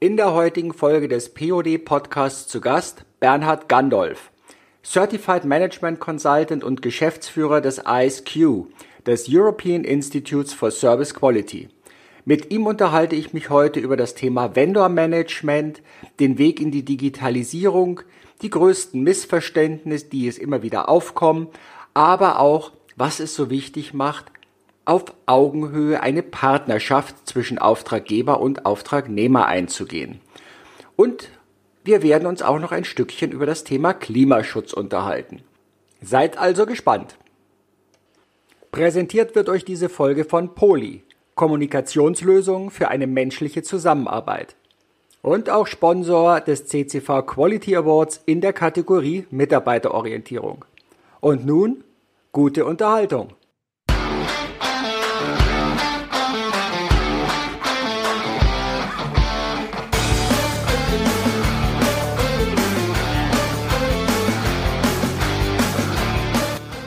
In der heutigen Folge des POD Podcasts zu Gast Bernhard Gandolf, Certified Management Consultant und Geschäftsführer des ISQ, des European Institutes for Service Quality. Mit ihm unterhalte ich mich heute über das Thema Vendor Management, den Weg in die Digitalisierung, die größten Missverständnisse, die es immer wieder aufkommen, aber auch, was es so wichtig macht, auf Augenhöhe eine Partnerschaft zwischen Auftraggeber und Auftragnehmer einzugehen. Und wir werden uns auch noch ein Stückchen über das Thema Klimaschutz unterhalten. Seid also gespannt. Präsentiert wird euch diese Folge von Poli, Kommunikationslösungen für eine menschliche Zusammenarbeit. Und auch Sponsor des CCV Quality Awards in der Kategorie Mitarbeiterorientierung. Und nun gute Unterhaltung.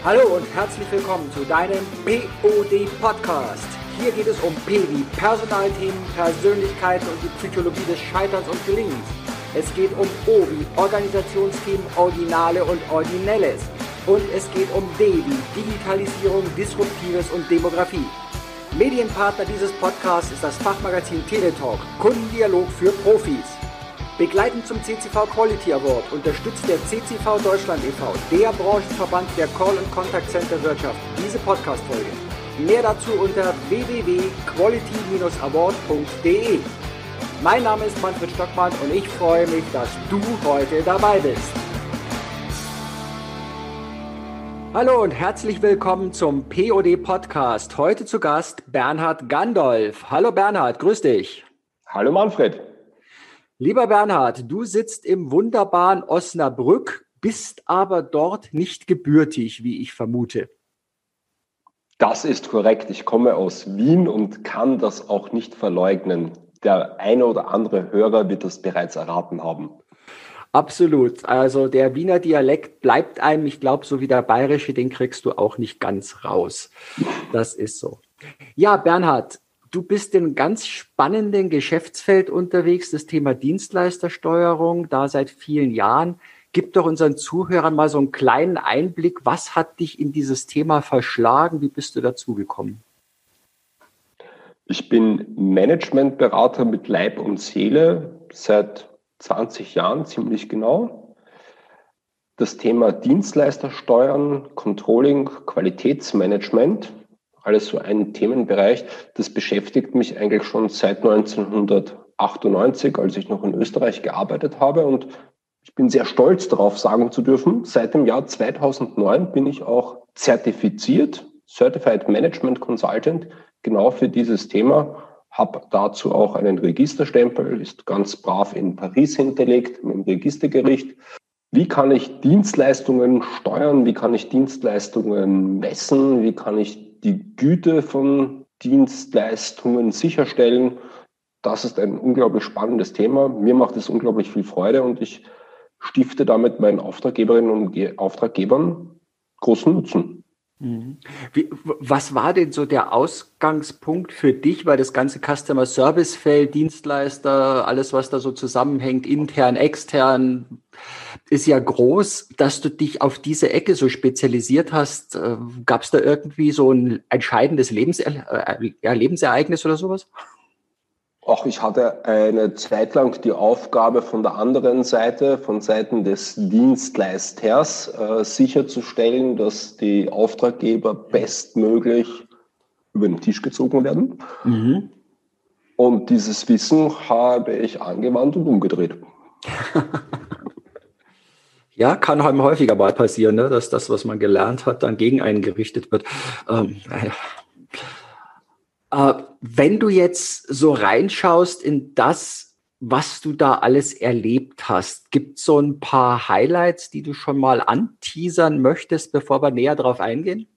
Hallo und herzlich willkommen zu deinem POD Podcast. Hier geht es um P wie Personalthemen, Persönlichkeiten und die Psychologie des Scheiterns und Gelingens. Es geht um O wie Organisationsthemen, Originale und Originelles. Und es geht um D wie Digitalisierung, Disruptives und Demografie. Medienpartner dieses Podcasts ist das Fachmagazin Teletalk, Kundendialog für Profis. Begleitend zum CCV Quality Award unterstützt der CCV Deutschland e.V., der Branchenverband der Call- und Contact Center Wirtschaft, diese Podcast-Folge. Mehr dazu unter www.quality-award.de. Mein Name ist Manfred Stockmann und ich freue mich, dass du heute dabei bist. Hallo und herzlich willkommen zum POD Podcast. Heute zu Gast Bernhard Gandolf. Hallo Bernhard, grüß dich. Hallo Manfred. Lieber Bernhard, du sitzt im wunderbaren Osnabrück, bist aber dort nicht gebürtig, wie ich vermute. Das ist korrekt. Ich komme aus Wien und kann das auch nicht verleugnen. Der eine oder andere Hörer wird das bereits erraten haben. Absolut. Also der Wiener Dialekt bleibt einem, ich glaube, so wie der bayerische, den kriegst du auch nicht ganz raus. Das ist so. Ja, Bernhard, Du bist in einem ganz spannenden Geschäftsfeld unterwegs, das Thema Dienstleistersteuerung, da seit vielen Jahren. Gib doch unseren Zuhörern mal so einen kleinen Einblick. Was hat dich in dieses Thema verschlagen? Wie bist du dazugekommen? Ich bin Managementberater mit Leib und Seele seit 20 Jahren, ziemlich genau. Das Thema Dienstleistersteuern, Controlling, Qualitätsmanagement alles so ein Themenbereich. Das beschäftigt mich eigentlich schon seit 1998, als ich noch in Österreich gearbeitet habe. Und ich bin sehr stolz darauf, sagen zu dürfen, seit dem Jahr 2009 bin ich auch zertifiziert, Certified Management Consultant, genau für dieses Thema. Habe dazu auch einen Registerstempel, ist ganz brav in Paris hinterlegt, im Registergericht. Wie kann ich Dienstleistungen steuern? Wie kann ich Dienstleistungen messen? Wie kann ich die Güte von Dienstleistungen sicherstellen. Das ist ein unglaublich spannendes Thema. Mir macht es unglaublich viel Freude und ich stifte damit meinen Auftraggeberinnen und Auftraggebern großen Nutzen. Wie, was war denn so der Ausgangspunkt für dich, weil das ganze Customer Service Feld, Dienstleister, alles, was da so zusammenhängt, intern, extern, ist ja groß, dass du dich auf diese Ecke so spezialisiert hast. Äh, Gab es da irgendwie so ein entscheidendes Lebenser äh, Lebensereignis oder sowas? Auch ich hatte eine Zeit lang die Aufgabe von der anderen Seite, von Seiten des Dienstleisters, äh, sicherzustellen, dass die Auftraggeber bestmöglich über den Tisch gezogen werden. Mhm. Und dieses Wissen habe ich angewandt und umgedreht. ja, kann einem häufiger mal passieren, ne? dass das, was man gelernt hat, dann gegen einen gerichtet wird. Ähm, naja. Äh, wenn du jetzt so reinschaust in das, was du da alles erlebt hast, gibt es so ein paar Highlights, die du schon mal anteasern möchtest, bevor wir näher darauf eingehen?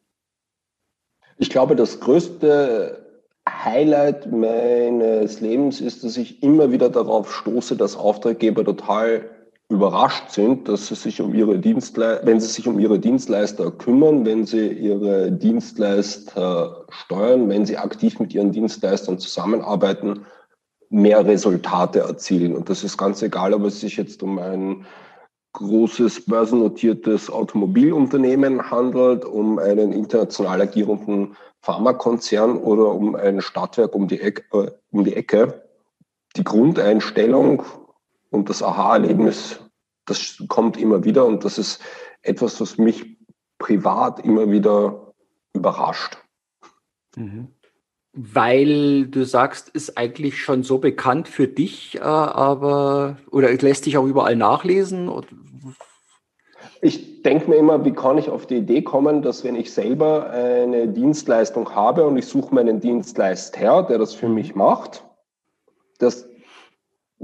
Ich glaube, das größte Highlight meines Lebens ist, dass ich immer wieder darauf stoße, dass Auftraggeber total überrascht sind, dass sie sich um ihre Dienstle wenn sie sich um ihre Dienstleister kümmern, wenn sie ihre Dienstleister steuern, wenn sie aktiv mit ihren Dienstleistern zusammenarbeiten, mehr Resultate erzielen. Und das ist ganz egal, ob es sich jetzt um ein großes börsennotiertes Automobilunternehmen handelt, um einen international agierenden Pharmakonzern oder um ein Stadtwerk um die, Ecke, äh, um die Ecke. Die Grundeinstellung und das Aha-Erlebnis, das kommt immer wieder und das ist etwas, was mich privat immer wieder überrascht. Mhm. Weil du sagst, ist eigentlich schon so bekannt für dich, äh, aber oder lässt dich auch überall nachlesen? Ich denke mir immer, wie kann ich auf die Idee kommen, dass wenn ich selber eine Dienstleistung habe und ich suche meinen Dienstleister, der das für mich macht, dass,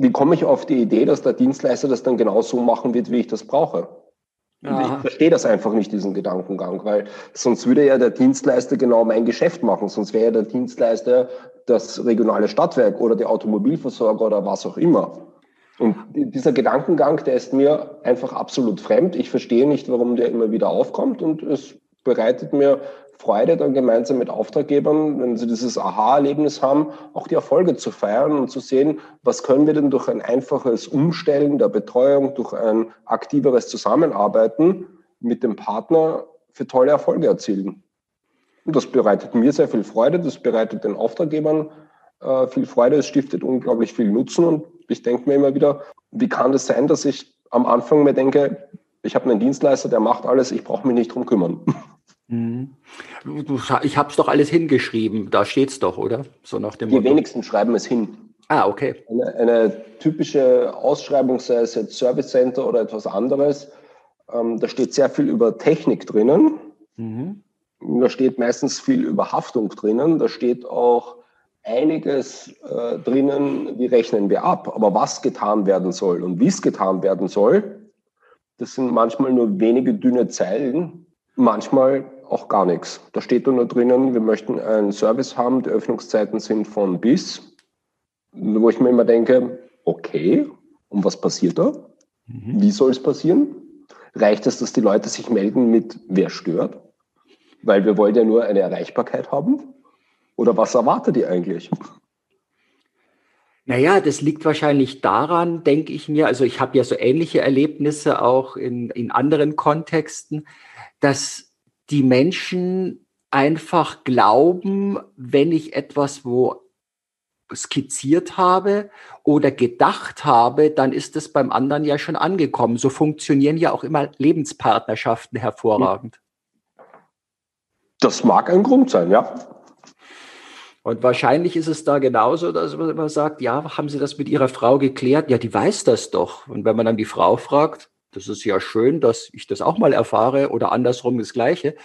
wie komme ich auf die Idee, dass der Dienstleister das dann genau so machen wird, wie ich das brauche? Ich verstehe das einfach nicht, diesen Gedankengang, weil sonst würde ja der Dienstleister genau mein Geschäft machen. Sonst wäre ja der Dienstleister das regionale Stadtwerk oder der Automobilversorger oder was auch immer. Und dieser Gedankengang, der ist mir einfach absolut fremd. Ich verstehe nicht, warum der immer wieder aufkommt und es bereitet mir Freude, dann gemeinsam mit Auftraggebern, wenn sie dieses Aha-Erlebnis haben, auch die Erfolge zu feiern und zu sehen, was können wir denn durch ein einfaches Umstellen der Betreuung, durch ein aktiveres Zusammenarbeiten mit dem Partner für tolle Erfolge erzielen. Und das bereitet mir sehr viel Freude, das bereitet den Auftraggebern äh, viel Freude, es stiftet unglaublich viel Nutzen und ich denke mir immer wieder, wie kann das sein, dass ich am Anfang mir denke, ich habe einen Dienstleister, der macht alles, ich brauche mich nicht drum kümmern. Mhm. Ich habe es doch alles hingeschrieben, da steht es doch, oder? So nach dem Die Motto. wenigsten schreiben es hin. Ah, okay. Eine, eine, typische Ausschreibung, sei es jetzt Service Center oder etwas anderes, ähm, da steht sehr viel über Technik drinnen. Mhm. Da steht meistens viel über Haftung drinnen. Da steht auch einiges äh, drinnen, wie rechnen wir ab. Aber was getan werden soll und wie es getan werden soll, das sind manchmal nur wenige dünne Zeilen. Manchmal auch gar nichts. Da steht nur drinnen, wir möchten einen Service haben, die Öffnungszeiten sind von bis, wo ich mir immer denke, okay, und was passiert da? Mhm. Wie soll es passieren? Reicht es, dass die Leute sich melden mit, wer stört? Weil wir wollen ja nur eine Erreichbarkeit haben? Oder was erwartet ihr eigentlich? Naja, das liegt wahrscheinlich daran, denke ich mir, also ich habe ja so ähnliche Erlebnisse auch in, in anderen Kontexten, dass die Menschen einfach glauben, wenn ich etwas wo skizziert habe oder gedacht habe, dann ist es beim anderen ja schon angekommen. So funktionieren ja auch immer Lebenspartnerschaften hervorragend. Das mag ein Grund sein, ja. Und wahrscheinlich ist es da genauso, dass man immer sagt, ja, haben Sie das mit Ihrer Frau geklärt? Ja, die weiß das doch. Und wenn man dann die Frau fragt, das ist ja schön, dass ich das auch mal erfahre oder andersrum das Gleiche.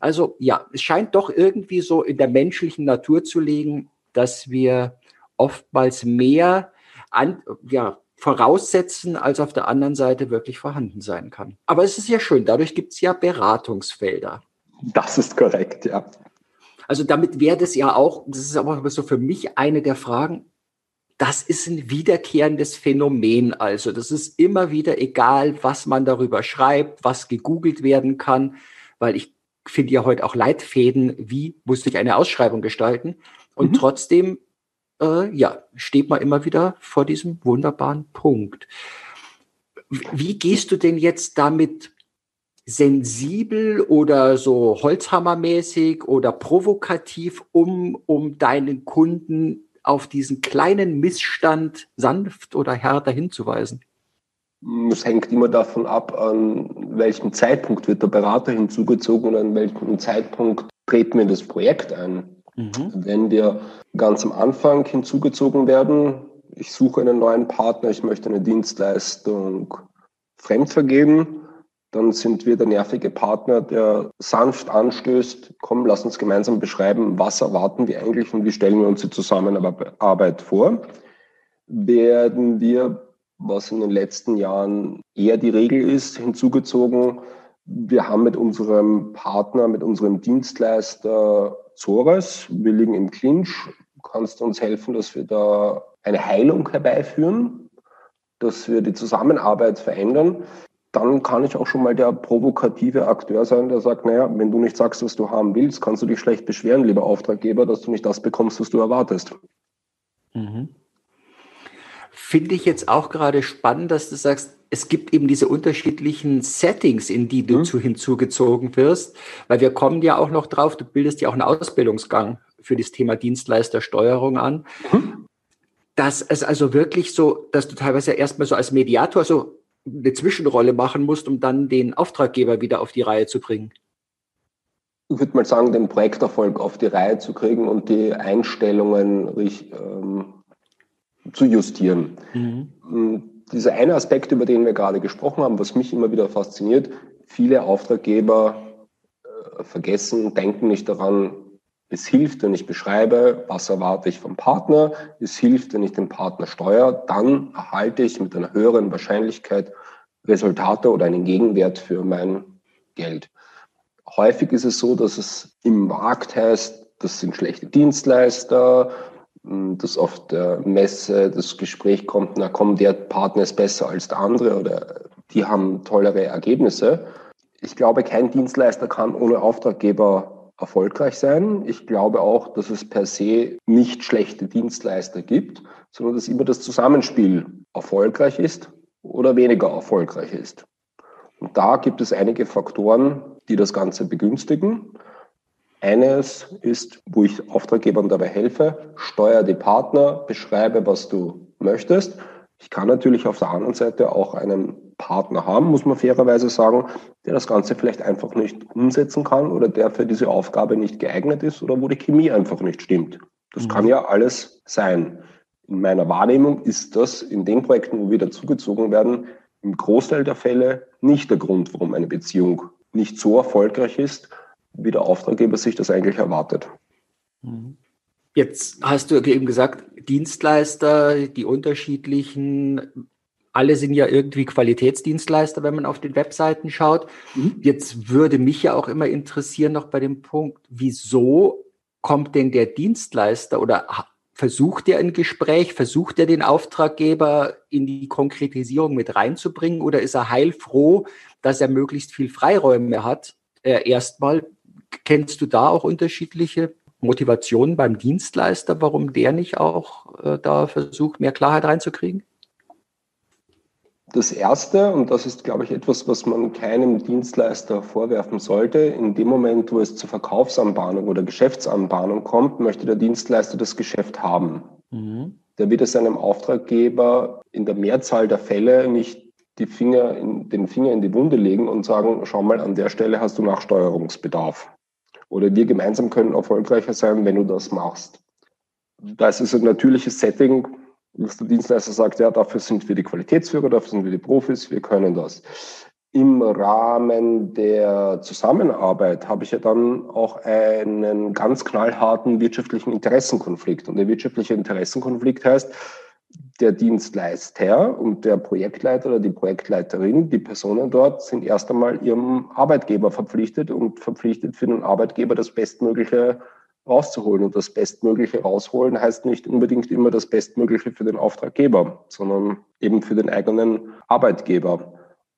Also ja, es scheint doch irgendwie so in der menschlichen Natur zu liegen, dass wir oftmals mehr an, ja, voraussetzen, als auf der anderen Seite wirklich vorhanden sein kann. Aber es ist ja schön, dadurch gibt es ja Beratungsfelder. Das ist korrekt, ja. Also damit wäre das ja auch, das ist aber so für mich eine der Fragen, das ist ein wiederkehrendes Phänomen. Also das ist immer wieder egal, was man darüber schreibt, was gegoogelt werden kann, weil ich finde ja heute auch Leitfäden, wie musste ich eine Ausschreibung gestalten. Und mhm. trotzdem, äh, ja, steht man immer wieder vor diesem wunderbaren Punkt. Wie gehst du denn jetzt damit sensibel oder so holzhammermäßig oder provokativ um, um deinen Kunden auf diesen kleinen Missstand sanft oder härter hinzuweisen? Es hängt immer davon ab, an welchem Zeitpunkt wird der Berater hinzugezogen und an welchem Zeitpunkt treten wir in das Projekt ein. Mhm. Wenn wir ganz am Anfang hinzugezogen werden, ich suche einen neuen Partner, ich möchte eine Dienstleistung fremdvergeben, dann sind wir der nervige Partner, der sanft anstößt, komm, lass uns gemeinsam beschreiben, was erwarten wir eigentlich und wie stellen wir uns die Zusammenarbeit vor. Werden wir, was in den letzten Jahren eher die Regel ist, hinzugezogen, wir haben mit unserem Partner, mit unserem Dienstleister Zores, wir liegen im Clinch, kannst du uns helfen, dass wir da eine Heilung herbeiführen, dass wir die Zusammenarbeit verändern dann kann ich auch schon mal der provokative Akteur sein, der sagt, naja, wenn du nicht sagst, was du haben willst, kannst du dich schlecht beschweren, lieber Auftraggeber, dass du nicht das bekommst, was du erwartest. Mhm. finde ich jetzt auch gerade spannend, dass du sagst, es gibt eben diese unterschiedlichen Settings, in die du mhm. zu hinzugezogen wirst, weil wir kommen ja auch noch drauf, du bildest ja auch einen Ausbildungsgang für das Thema Dienstleistersteuerung an. Mhm. Dass es also wirklich so, dass du teilweise erstmal so als Mediator so eine Zwischenrolle machen musst, um dann den Auftraggeber wieder auf die Reihe zu bringen. Ich würde mal sagen, den Projekterfolg auf die Reihe zu kriegen und die Einstellungen ähm, zu justieren. Mhm. Mm, dieser eine Aspekt, über den wir gerade gesprochen haben, was mich immer wieder fasziniert, viele Auftraggeber äh, vergessen, denken nicht daran, es hilft, wenn ich beschreibe, was erwarte ich vom Partner. Es hilft, wenn ich den Partner steuere. Dann erhalte ich mit einer höheren Wahrscheinlichkeit Resultate oder einen Gegenwert für mein Geld. Häufig ist es so, dass es im Markt heißt, das sind schlechte Dienstleister, dass auf der Messe das Gespräch kommt, na komm, der Partner ist besser als der andere oder die haben tollere Ergebnisse. Ich glaube, kein Dienstleister kann ohne Auftraggeber erfolgreich sein. Ich glaube auch, dass es per se nicht schlechte Dienstleister gibt, sondern dass immer das Zusammenspiel erfolgreich ist oder weniger erfolgreich ist. Und da gibt es einige Faktoren, die das Ganze begünstigen. Eines ist, wo ich Auftraggebern dabei helfe, steuere die Partner, beschreibe, was du möchtest. Ich kann natürlich auf der anderen Seite auch einen Partner haben, muss man fairerweise sagen, der das Ganze vielleicht einfach nicht umsetzen kann oder der für diese Aufgabe nicht geeignet ist oder wo die Chemie einfach nicht stimmt. Das mhm. kann ja alles sein. In meiner Wahrnehmung ist das in den Projekten, wo wir dazugezogen werden, im Großteil der Fälle nicht der Grund, warum eine Beziehung nicht so erfolgreich ist, wie der Auftraggeber sich das eigentlich erwartet. Mhm. Jetzt hast du eben gesagt, Dienstleister, die unterschiedlichen, alle sind ja irgendwie Qualitätsdienstleister, wenn man auf den Webseiten schaut. Mhm. Jetzt würde mich ja auch immer interessieren noch bei dem Punkt, wieso kommt denn der Dienstleister oder versucht er ein Gespräch, versucht er den Auftraggeber in die Konkretisierung mit reinzubringen oder ist er heilfroh, dass er möglichst viel Freiräume hat, äh, erstmal Kennst du da auch unterschiedliche Motivationen beim Dienstleister, warum der nicht auch äh, da versucht, mehr Klarheit reinzukriegen? Das Erste, und das ist, glaube ich, etwas, was man keinem Dienstleister vorwerfen sollte, in dem Moment, wo es zur Verkaufsanbahnung oder Geschäftsanbahnung kommt, möchte der Dienstleister das Geschäft haben. Mhm. Der wird es seinem Auftraggeber in der Mehrzahl der Fälle nicht die Finger in, den Finger in die Wunde legen und sagen, schau mal, an der Stelle hast du Nachsteuerungsbedarf oder wir gemeinsam können erfolgreicher sein, wenn du das machst. Das ist ein natürliches Setting, dass der Dienstleister sagt, ja, dafür sind wir die Qualitätsführer, dafür sind wir die Profis, wir können das. Im Rahmen der Zusammenarbeit habe ich ja dann auch einen ganz knallharten wirtschaftlichen Interessenkonflikt. Und der wirtschaftliche Interessenkonflikt heißt, der Dienstleister und der Projektleiter oder die Projektleiterin, die Personen dort, sind erst einmal ihrem Arbeitgeber verpflichtet und verpflichtet für den Arbeitgeber das Bestmögliche rauszuholen. Und das Bestmögliche rausholen heißt nicht unbedingt immer das Bestmögliche für den Auftraggeber, sondern eben für den eigenen Arbeitgeber.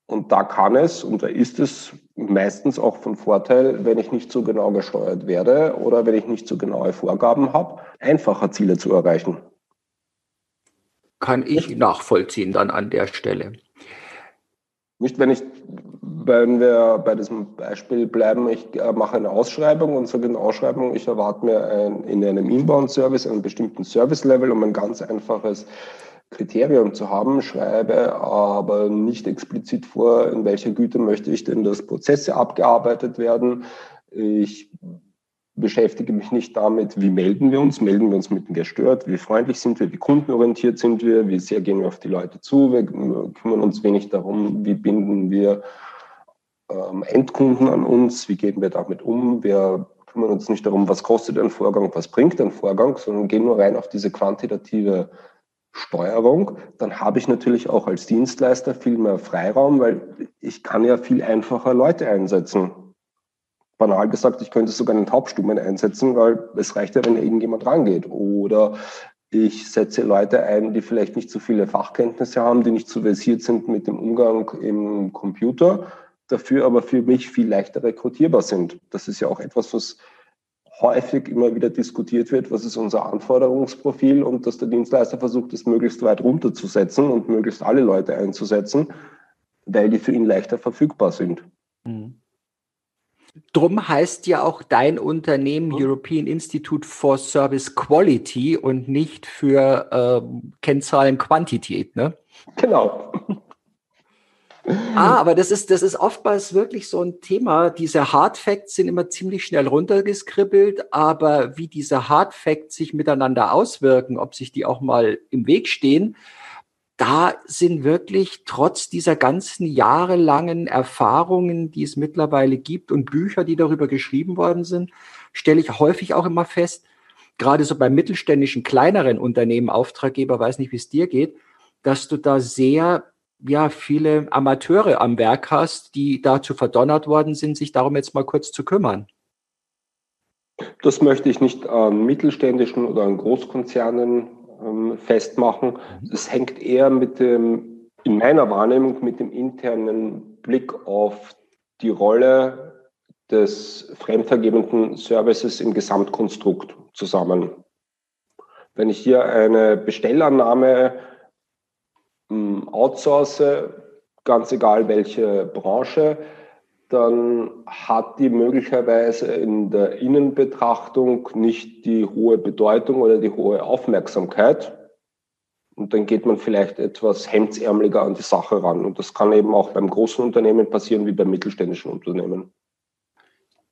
Und da kann es und da ist es meistens auch von Vorteil, wenn ich nicht so genau gesteuert werde oder wenn ich nicht so genaue Vorgaben habe, einfacher Ziele zu erreichen kann ich nachvollziehen dann an der Stelle. Nicht, wenn ich, wenn wir bei diesem Beispiel bleiben, ich äh, mache eine Ausschreibung und sage in der Ausschreibung, ich erwarte mir ein, in einem Inbound-Service einen bestimmten Service-Level, um ein ganz einfaches Kriterium zu haben, schreibe aber nicht explizit vor, in welcher Güte möchte ich denn, dass Prozesse abgearbeitet werden. Ich beschäftige mich nicht damit, wie melden wir uns, melden wir uns mit dem gestört, wie freundlich sind wir, wie kundenorientiert sind wir, wie sehr gehen wir auf die Leute zu, wir kümmern uns wenig darum, wie binden wir ähm, Endkunden an uns, wie gehen wir damit um, wir kümmern uns nicht darum, was kostet ein Vorgang, was bringt ein Vorgang, sondern gehen nur rein auf diese quantitative Steuerung, dann habe ich natürlich auch als Dienstleister viel mehr Freiraum, weil ich kann ja viel einfacher Leute einsetzen banal gesagt, ich könnte sogar einen Taubstummen einsetzen, weil es reicht ja, wenn irgendjemand rangeht. Oder ich setze Leute ein, die vielleicht nicht so viele Fachkenntnisse haben, die nicht so versiert sind mit dem Umgang im Computer, dafür aber für mich viel leichter rekrutierbar sind. Das ist ja auch etwas, was häufig immer wieder diskutiert wird, was ist unser Anforderungsprofil und dass der Dienstleister versucht, es möglichst weit runterzusetzen und möglichst alle Leute einzusetzen, weil die für ihn leichter verfügbar sind. Mhm. Drum heißt ja auch dein Unternehmen mhm. European Institute for Service Quality und nicht für äh, Kennzahlen Quantität, ne? Genau. Ah, aber das ist, das ist oftmals wirklich so ein Thema. Diese Hard Facts sind immer ziemlich schnell runtergeskribbelt, aber wie diese Hard Facts sich miteinander auswirken, ob sich die auch mal im Weg stehen, da sind wirklich trotz dieser ganzen jahrelangen Erfahrungen, die es mittlerweile gibt und Bücher, die darüber geschrieben worden sind, stelle ich häufig auch immer fest, gerade so bei mittelständischen, kleineren Unternehmen, Auftraggeber, weiß nicht, wie es dir geht, dass du da sehr ja, viele Amateure am Werk hast, die dazu verdonnert worden sind, sich darum jetzt mal kurz zu kümmern. Das möchte ich nicht an mittelständischen oder an Großkonzernen ähm, festmachen. Es hängt eher mit dem, in meiner Wahrnehmung, mit dem internen Blick auf die Rolle des fremdvergebenden Services im Gesamtkonstrukt zusammen. Wenn ich hier eine Bestellannahme ähm, outsource, ganz egal welche Branche, dann hat die möglicherweise in der Innenbetrachtung nicht die hohe Bedeutung oder die hohe Aufmerksamkeit. Und dann geht man vielleicht etwas hemdsärmeliger an die Sache ran. Und das kann eben auch beim großen Unternehmen passieren wie beim mittelständischen Unternehmen.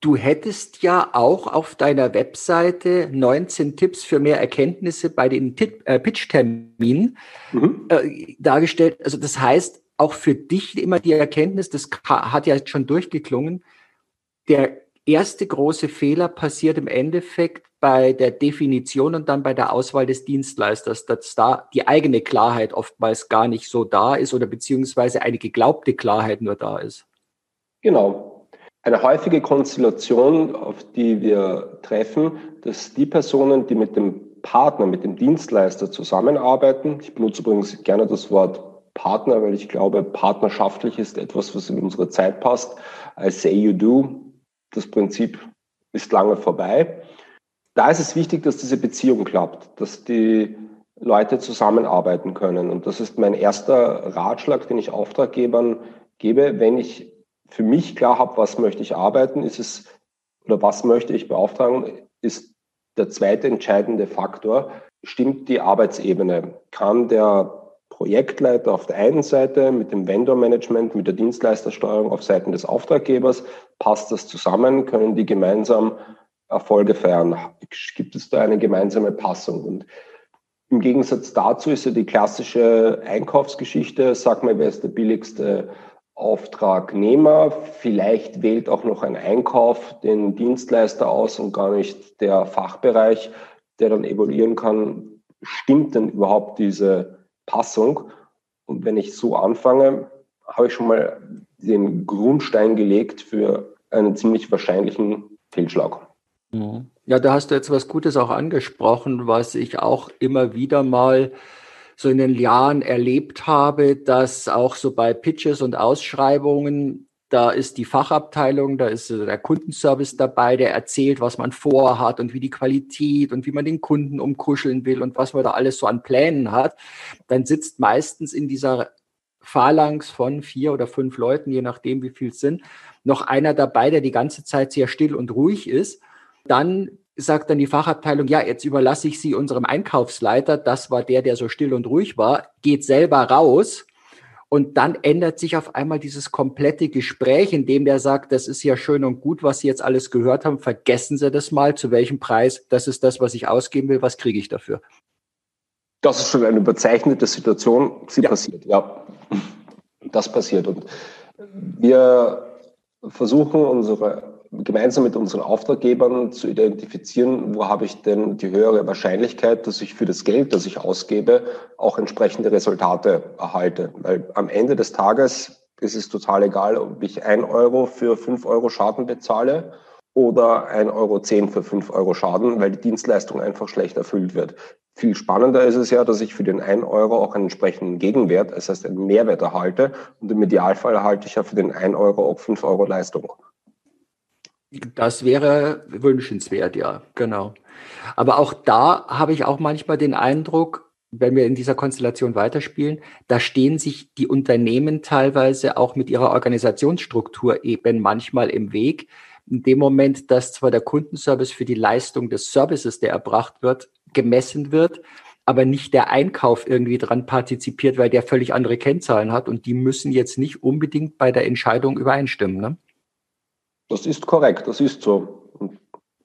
Du hättest ja auch auf deiner Webseite 19 Tipps für mehr Erkenntnisse bei den äh, Pitch-Terminen mhm. äh, dargestellt. Also das heißt, auch für dich immer die Erkenntnis, das hat ja schon durchgeklungen, der erste große Fehler passiert im Endeffekt bei der Definition und dann bei der Auswahl des Dienstleisters, dass da die eigene Klarheit oftmals gar nicht so da ist oder beziehungsweise eine geglaubte Klarheit nur da ist. Genau, eine häufige Konstellation, auf die wir treffen, dass die Personen, die mit dem Partner, mit dem Dienstleister zusammenarbeiten, ich benutze übrigens gerne das Wort Partner, weil ich glaube, partnerschaftlich ist etwas, was in unsere Zeit passt. I say you do. Das Prinzip ist lange vorbei. Da ist es wichtig, dass diese Beziehung klappt, dass die Leute zusammenarbeiten können. Und das ist mein erster Ratschlag, den ich Auftraggebern gebe, wenn ich für mich klar habe, was möchte ich arbeiten, ist es, oder was möchte ich beauftragen, ist der zweite entscheidende Faktor. Stimmt die Arbeitsebene? Kann der Projektleiter auf der einen Seite mit dem Vendor-Management, mit der Dienstleistersteuerung auf Seiten des Auftraggebers, passt das zusammen? Können die gemeinsam Erfolge feiern? Gibt es da eine gemeinsame Passung? Und im Gegensatz dazu ist ja die klassische Einkaufsgeschichte, sag mal, wer ist der billigste Auftragnehmer. Vielleicht wählt auch noch ein Einkauf den Dienstleister aus und gar nicht der Fachbereich, der dann evaluieren kann, stimmt denn überhaupt diese Passung? Und wenn ich so anfange, habe ich schon mal den Grundstein gelegt für einen ziemlich wahrscheinlichen Fehlschlag. Mhm. Ja, da hast du jetzt was Gutes auch angesprochen, was ich auch immer wieder mal so in den Jahren erlebt habe, dass auch so bei Pitches und Ausschreibungen da ist die Fachabteilung, da ist der Kundenservice dabei, der erzählt, was man vorhat und wie die Qualität und wie man den Kunden umkuscheln will und was man da alles so an Plänen hat. Dann sitzt meistens in dieser Phalanx von vier oder fünf Leuten, je nachdem, wie viel es sind, noch einer dabei, der die ganze Zeit sehr still und ruhig ist. Dann sagt dann die Fachabteilung, ja, jetzt überlasse ich Sie unserem Einkaufsleiter, das war der, der so still und ruhig war, geht selber raus. Und dann ändert sich auf einmal dieses komplette Gespräch, in dem der sagt, das ist ja schön und gut, was Sie jetzt alles gehört haben, vergessen Sie das mal, zu welchem Preis, das ist das, was ich ausgeben will, was kriege ich dafür? Das ist schon eine überzeichnete Situation, sie ja. passiert, ja. Das passiert. Und wir versuchen unsere gemeinsam mit unseren Auftraggebern zu identifizieren, wo habe ich denn die höhere Wahrscheinlichkeit, dass ich für das Geld, das ich ausgebe, auch entsprechende Resultate erhalte. Weil am Ende des Tages ist es total egal, ob ich ein Euro für fünf Euro Schaden bezahle oder ein Euro zehn für fünf Euro Schaden, weil die Dienstleistung einfach schlecht erfüllt wird. Viel spannender ist es ja, dass ich für den einen Euro auch einen entsprechenden Gegenwert, das heißt einen Mehrwert erhalte. Und im Idealfall erhalte ich ja für den einen Euro auch fünf Euro Leistung. Das wäre wünschenswert, ja, genau. Aber auch da habe ich auch manchmal den Eindruck, wenn wir in dieser Konstellation weiterspielen, da stehen sich die Unternehmen teilweise auch mit ihrer Organisationsstruktur eben manchmal im Weg. In dem Moment, dass zwar der Kundenservice für die Leistung des Services, der erbracht wird, gemessen wird, aber nicht der Einkauf irgendwie dran partizipiert, weil der völlig andere Kennzahlen hat und die müssen jetzt nicht unbedingt bei der Entscheidung übereinstimmen. Ne? Das ist korrekt, das ist so.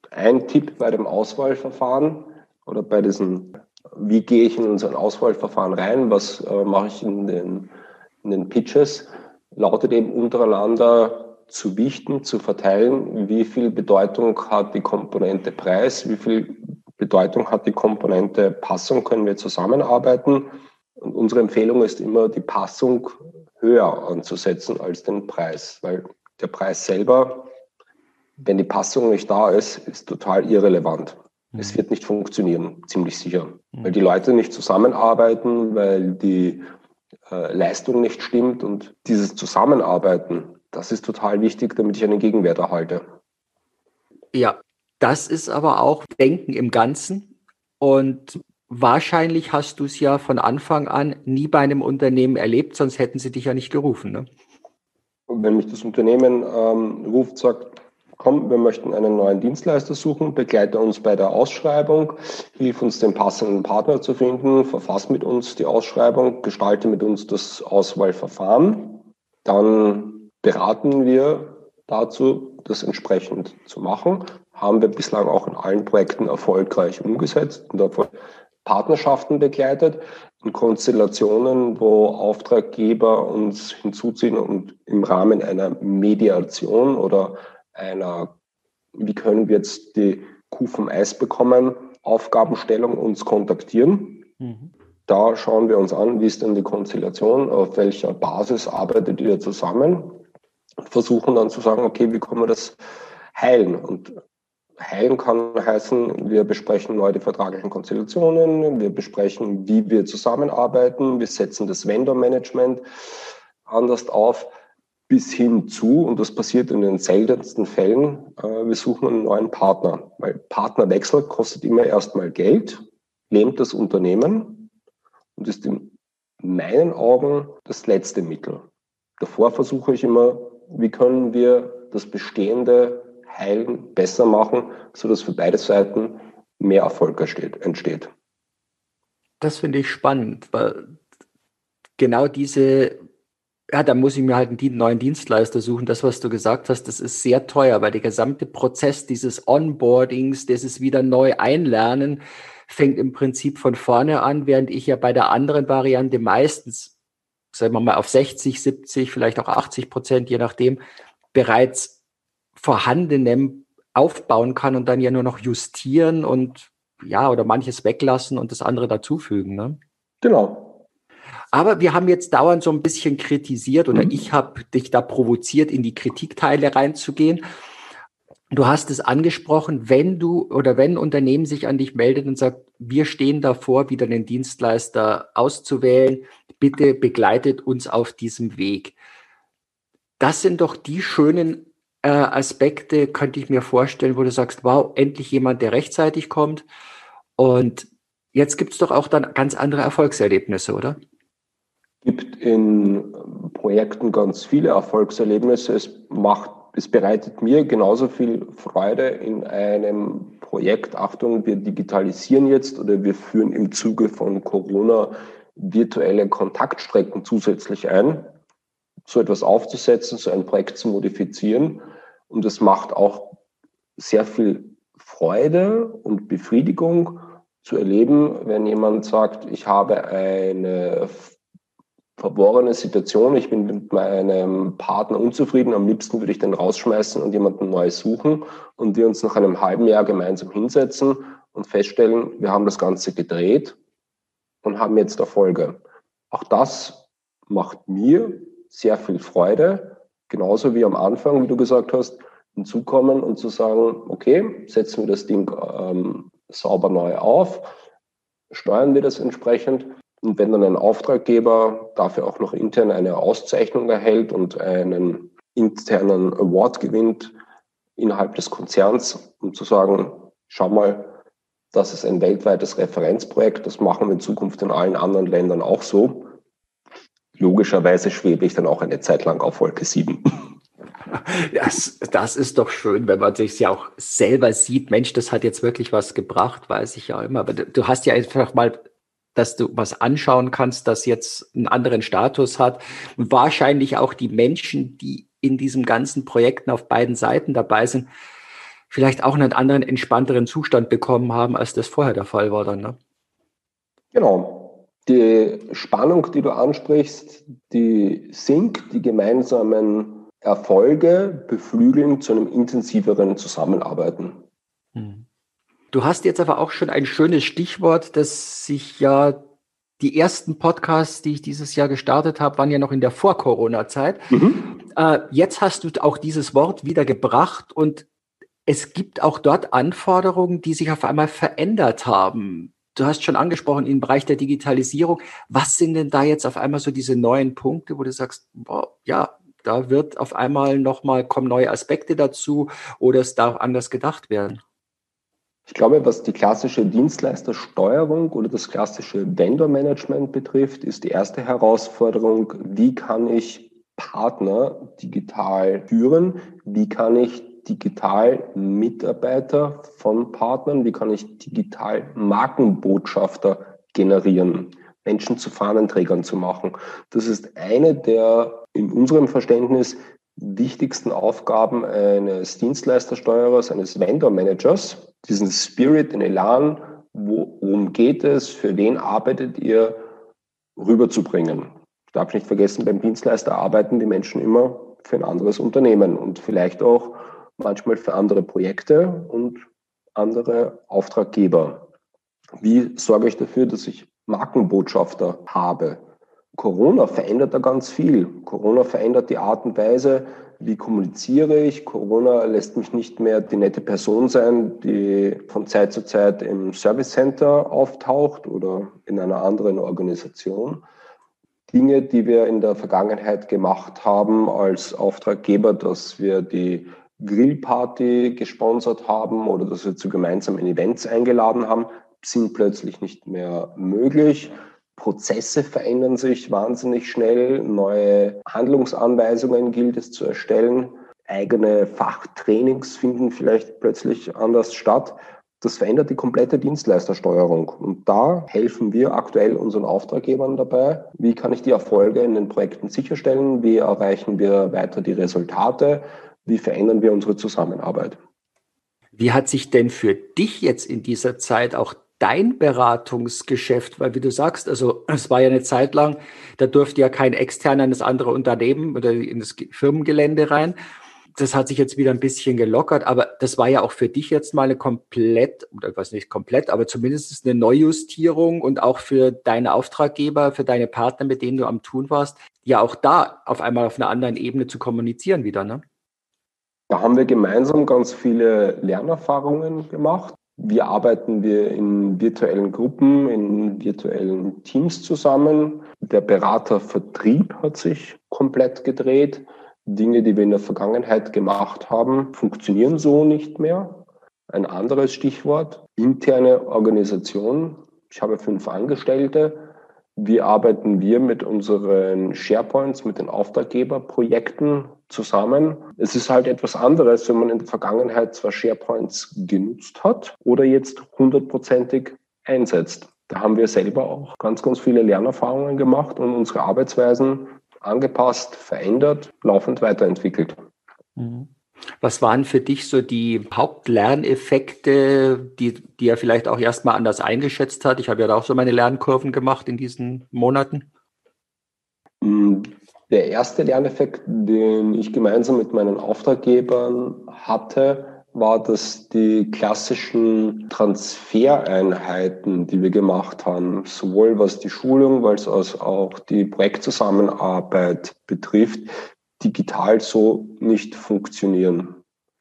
ein Tipp bei dem Auswahlverfahren oder bei diesen, wie gehe ich in unser Auswahlverfahren rein, was äh, mache ich in den, in den Pitches, lautet eben untereinander zu wichten, zu verteilen, wie viel Bedeutung hat die Komponente Preis, wie viel Bedeutung hat die Komponente Passung, können wir zusammenarbeiten. Und unsere Empfehlung ist immer, die Passung höher anzusetzen als den Preis, weil der Preis selber, wenn die Passung nicht da ist, ist total irrelevant. Mhm. Es wird nicht funktionieren, ziemlich sicher, mhm. weil die Leute nicht zusammenarbeiten, weil die äh, Leistung nicht stimmt und dieses Zusammenarbeiten, das ist total wichtig, damit ich einen Gegenwert erhalte. Ja, das ist aber auch Denken im Ganzen. Und wahrscheinlich hast du es ja von Anfang an nie bei einem Unternehmen erlebt, sonst hätten sie dich ja nicht gerufen. Ne? Wenn mich das Unternehmen ähm, ruft, sagt, komm, wir möchten einen neuen Dienstleister suchen, begleite uns bei der Ausschreibung, hilf uns den passenden Partner zu finden, verfass mit uns die Ausschreibung, gestalte mit uns das Auswahlverfahren, dann beraten wir dazu, das entsprechend zu machen. Haben wir bislang auch in allen Projekten erfolgreich umgesetzt und Partnerschaften begleitet, in Konstellationen, wo Auftraggeber uns hinzuziehen und im Rahmen einer Mediation oder einer, wie können wir jetzt die Kuh vom Eis bekommen, Aufgabenstellung uns kontaktieren. Mhm. Da schauen wir uns an, wie ist denn die Konstellation, auf welcher Basis arbeitet ihr zusammen, versuchen dann zu sagen, okay, wie können wir das heilen? Und heilen kann heißen, wir besprechen neu die vertraglichen Konstellationen, wir besprechen, wie wir zusammenarbeiten, wir setzen das Vendor-Management anders auf, bis hin zu, und das passiert in den seltensten Fällen, äh, wir suchen einen neuen Partner. Weil Partnerwechsel kostet immer erstmal Geld, lähmt das Unternehmen und ist in meinen Augen das letzte Mittel. Davor versuche ich immer, wie können wir das Bestehende heilen, besser machen, sodass für beide Seiten mehr Erfolg entsteht. Das finde ich spannend, weil genau diese, ja, da muss ich mir halt einen neuen Dienstleister suchen. Das, was du gesagt hast, das ist sehr teuer, weil der gesamte Prozess dieses Onboardings, dieses wieder neu einlernen, fängt im Prinzip von vorne an, während ich ja bei der anderen Variante meistens, sagen wir mal, auf 60, 70, vielleicht auch 80 Prozent, je nachdem, bereits Vorhandenem aufbauen kann und dann ja nur noch justieren und ja, oder manches weglassen und das andere dazufügen. Ne? Genau. Aber wir haben jetzt dauernd so ein bisschen kritisiert oder mhm. ich habe dich da provoziert, in die Kritikteile reinzugehen. Du hast es angesprochen, wenn du oder wenn ein Unternehmen sich an dich meldet und sagt, wir stehen davor, wieder einen Dienstleister auszuwählen, bitte begleitet uns auf diesem Weg. Das sind doch die schönen äh, Aspekte könnte ich mir vorstellen, wo du sagst, wow, endlich jemand, der rechtzeitig kommt. Und jetzt gibt es doch auch dann ganz andere Erfolgserlebnisse, oder? Gibt in Projekten ganz viele Erfolgserlebnisse. Es macht, es bereitet mir genauso viel Freude in einem Projekt. Achtung, wir digitalisieren jetzt oder wir führen im Zuge von Corona virtuelle Kontaktstrecken zusätzlich ein so etwas aufzusetzen, so ein Projekt zu modifizieren. Und es macht auch sehr viel Freude und Befriedigung zu erleben, wenn jemand sagt, ich habe eine verworrene Situation, ich bin mit meinem Partner unzufrieden, am liebsten würde ich den rausschmeißen und jemanden neu suchen und wir uns nach einem halben Jahr gemeinsam hinsetzen und feststellen, wir haben das Ganze gedreht und haben jetzt Erfolge. Auch das macht mir sehr viel Freude, genauso wie am Anfang, wie du gesagt hast, hinzukommen und zu sagen, okay, setzen wir das Ding ähm, sauber neu auf, steuern wir das entsprechend. Und wenn dann ein Auftraggeber dafür auch noch intern eine Auszeichnung erhält und einen internen Award gewinnt, innerhalb des Konzerns, um zu sagen, schau mal, das ist ein weltweites Referenzprojekt, das machen wir in Zukunft in allen anderen Ländern auch so. Logischerweise schwebe ich dann auch eine Zeit lang auf Wolke 7. Das, das ist doch schön, wenn man sich ja auch selber sieht, Mensch, das hat jetzt wirklich was gebracht, weiß ich ja immer. Aber du hast ja einfach mal, dass du was anschauen kannst, das jetzt einen anderen Status hat. Und wahrscheinlich auch die Menschen, die in diesem ganzen Projekten auf beiden Seiten dabei sind, vielleicht auch einen anderen, entspannteren Zustand bekommen haben, als das vorher der Fall war dann. Ne? Genau. Die Spannung, die du ansprichst, die sinkt, die gemeinsamen Erfolge beflügeln zu einem intensiveren Zusammenarbeiten. Hm. Du hast jetzt aber auch schon ein schönes Stichwort, das sich ja die ersten Podcasts, die ich dieses Jahr gestartet habe, waren ja noch in der Vor-Corona-Zeit. Mhm. Äh, jetzt hast du auch dieses Wort wieder gebracht und es gibt auch dort Anforderungen, die sich auf einmal verändert haben. Du hast schon angesprochen im Bereich der Digitalisierung. Was sind denn da jetzt auf einmal so diese neuen Punkte, wo du sagst, boah, ja, da wird auf einmal nochmal, kommen neue Aspekte dazu oder es darf anders gedacht werden? Ich glaube, was die klassische Dienstleistersteuerung oder das klassische Vendor-Management betrifft, ist die erste Herausforderung, wie kann ich Partner digital führen? Wie kann ich digital Mitarbeiter von Partnern? Wie kann ich digital Markenbotschafter generieren? Menschen zu Fahnenträgern zu machen. Das ist eine der in unserem Verständnis wichtigsten Aufgaben eines Dienstleistersteuerers, eines Vendor-Managers, diesen Spirit, den Elan, worum geht es, für wen arbeitet ihr, rüberzubringen. Ich darf nicht vergessen, beim Dienstleister arbeiten die Menschen immer für ein anderes Unternehmen und vielleicht auch manchmal für andere Projekte und andere Auftraggeber. Wie sorge ich dafür, dass ich Markenbotschafter habe? Corona verändert da ganz viel. Corona verändert die Art und Weise, wie kommuniziere ich. Corona lässt mich nicht mehr die nette Person sein, die von Zeit zu Zeit im Service Center auftaucht oder in einer anderen Organisation. Dinge, die wir in der Vergangenheit gemacht haben als Auftraggeber, dass wir die Grillparty gesponsert haben oder dass wir zu gemeinsamen Events eingeladen haben, sind plötzlich nicht mehr möglich. Prozesse verändern sich wahnsinnig schnell, neue Handlungsanweisungen gilt es zu erstellen, eigene Fachtrainings finden vielleicht plötzlich anders statt. Das verändert die komplette Dienstleistersteuerung. Und da helfen wir aktuell unseren Auftraggebern dabei. Wie kann ich die Erfolge in den Projekten sicherstellen? Wie erreichen wir weiter die Resultate? Wie verändern wir unsere Zusammenarbeit? Wie hat sich denn für dich jetzt in dieser Zeit auch dein Beratungsgeschäft? Weil wie du sagst, also es war ja eine Zeit lang, da durfte ja kein externer in das andere Unternehmen oder in das Firmengelände rein. Das hat sich jetzt wieder ein bisschen gelockert, aber das war ja auch für dich jetzt mal eine komplett, oder was nicht komplett, aber zumindest eine Neujustierung und auch für deine Auftraggeber, für deine Partner, mit denen du am Tun warst, ja auch da auf einmal auf einer anderen Ebene zu kommunizieren wieder, ne? Da haben wir gemeinsam ganz viele Lernerfahrungen gemacht. Wie arbeiten wir in virtuellen Gruppen, in virtuellen Teams zusammen? Der Beratervertrieb hat sich komplett gedreht. Dinge, die wir in der Vergangenheit gemacht haben, funktionieren so nicht mehr. Ein anderes Stichwort, interne Organisation. Ich habe fünf Angestellte. Wie arbeiten wir mit unseren SharePoints, mit den Auftraggeberprojekten zusammen? Es ist halt etwas anderes, wenn man in der Vergangenheit zwar SharePoints genutzt hat oder jetzt hundertprozentig einsetzt. Da haben wir selber auch ganz, ganz viele Lernerfahrungen gemacht und unsere Arbeitsweisen angepasst, verändert, laufend weiterentwickelt. Mhm. Was waren für dich so die Hauptlerneffekte, die, die er vielleicht auch erstmal anders eingeschätzt hat? Ich habe ja auch so meine Lernkurven gemacht in diesen Monaten. Mm, der erste Lerneffekt, den ich gemeinsam mit meinen Auftraggebern hatte, war, dass die klassischen Transfereinheiten, die wir gemacht haben, sowohl was die Schulung als auch die Projektzusammenarbeit betrifft, digital so nicht funktionieren.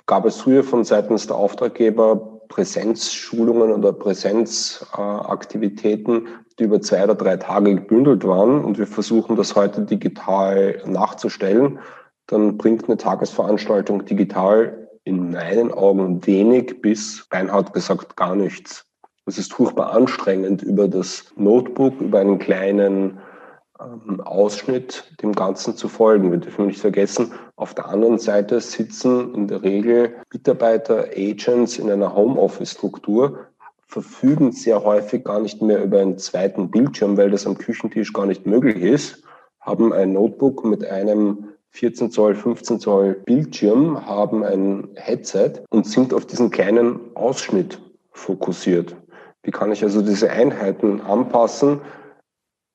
Gab es früher von seitens der Auftraggeber Präsenzschulungen oder Präsenzaktivitäten, die über zwei oder drei Tage gebündelt waren und wir versuchen das heute digital nachzustellen, dann bringt eine Tagesveranstaltung digital In meinen Augen wenig bis, Reinhard gesagt, gar nichts. Es ist furchtbar anstrengend, über das Notebook, über einen kleinen ähm, Ausschnitt dem Ganzen zu folgen. Wir dürfen nicht vergessen, auf der anderen Seite sitzen in der Regel Mitarbeiter, Agents in einer Homeoffice-Struktur, verfügen sehr häufig gar nicht mehr über einen zweiten Bildschirm, weil das am Küchentisch gar nicht möglich ist, haben ein Notebook mit einem 14 Zoll, 15 Zoll Bildschirm, haben ein Headset und sind auf diesen kleinen Ausschnitt fokussiert. Wie kann ich also diese Einheiten anpassen,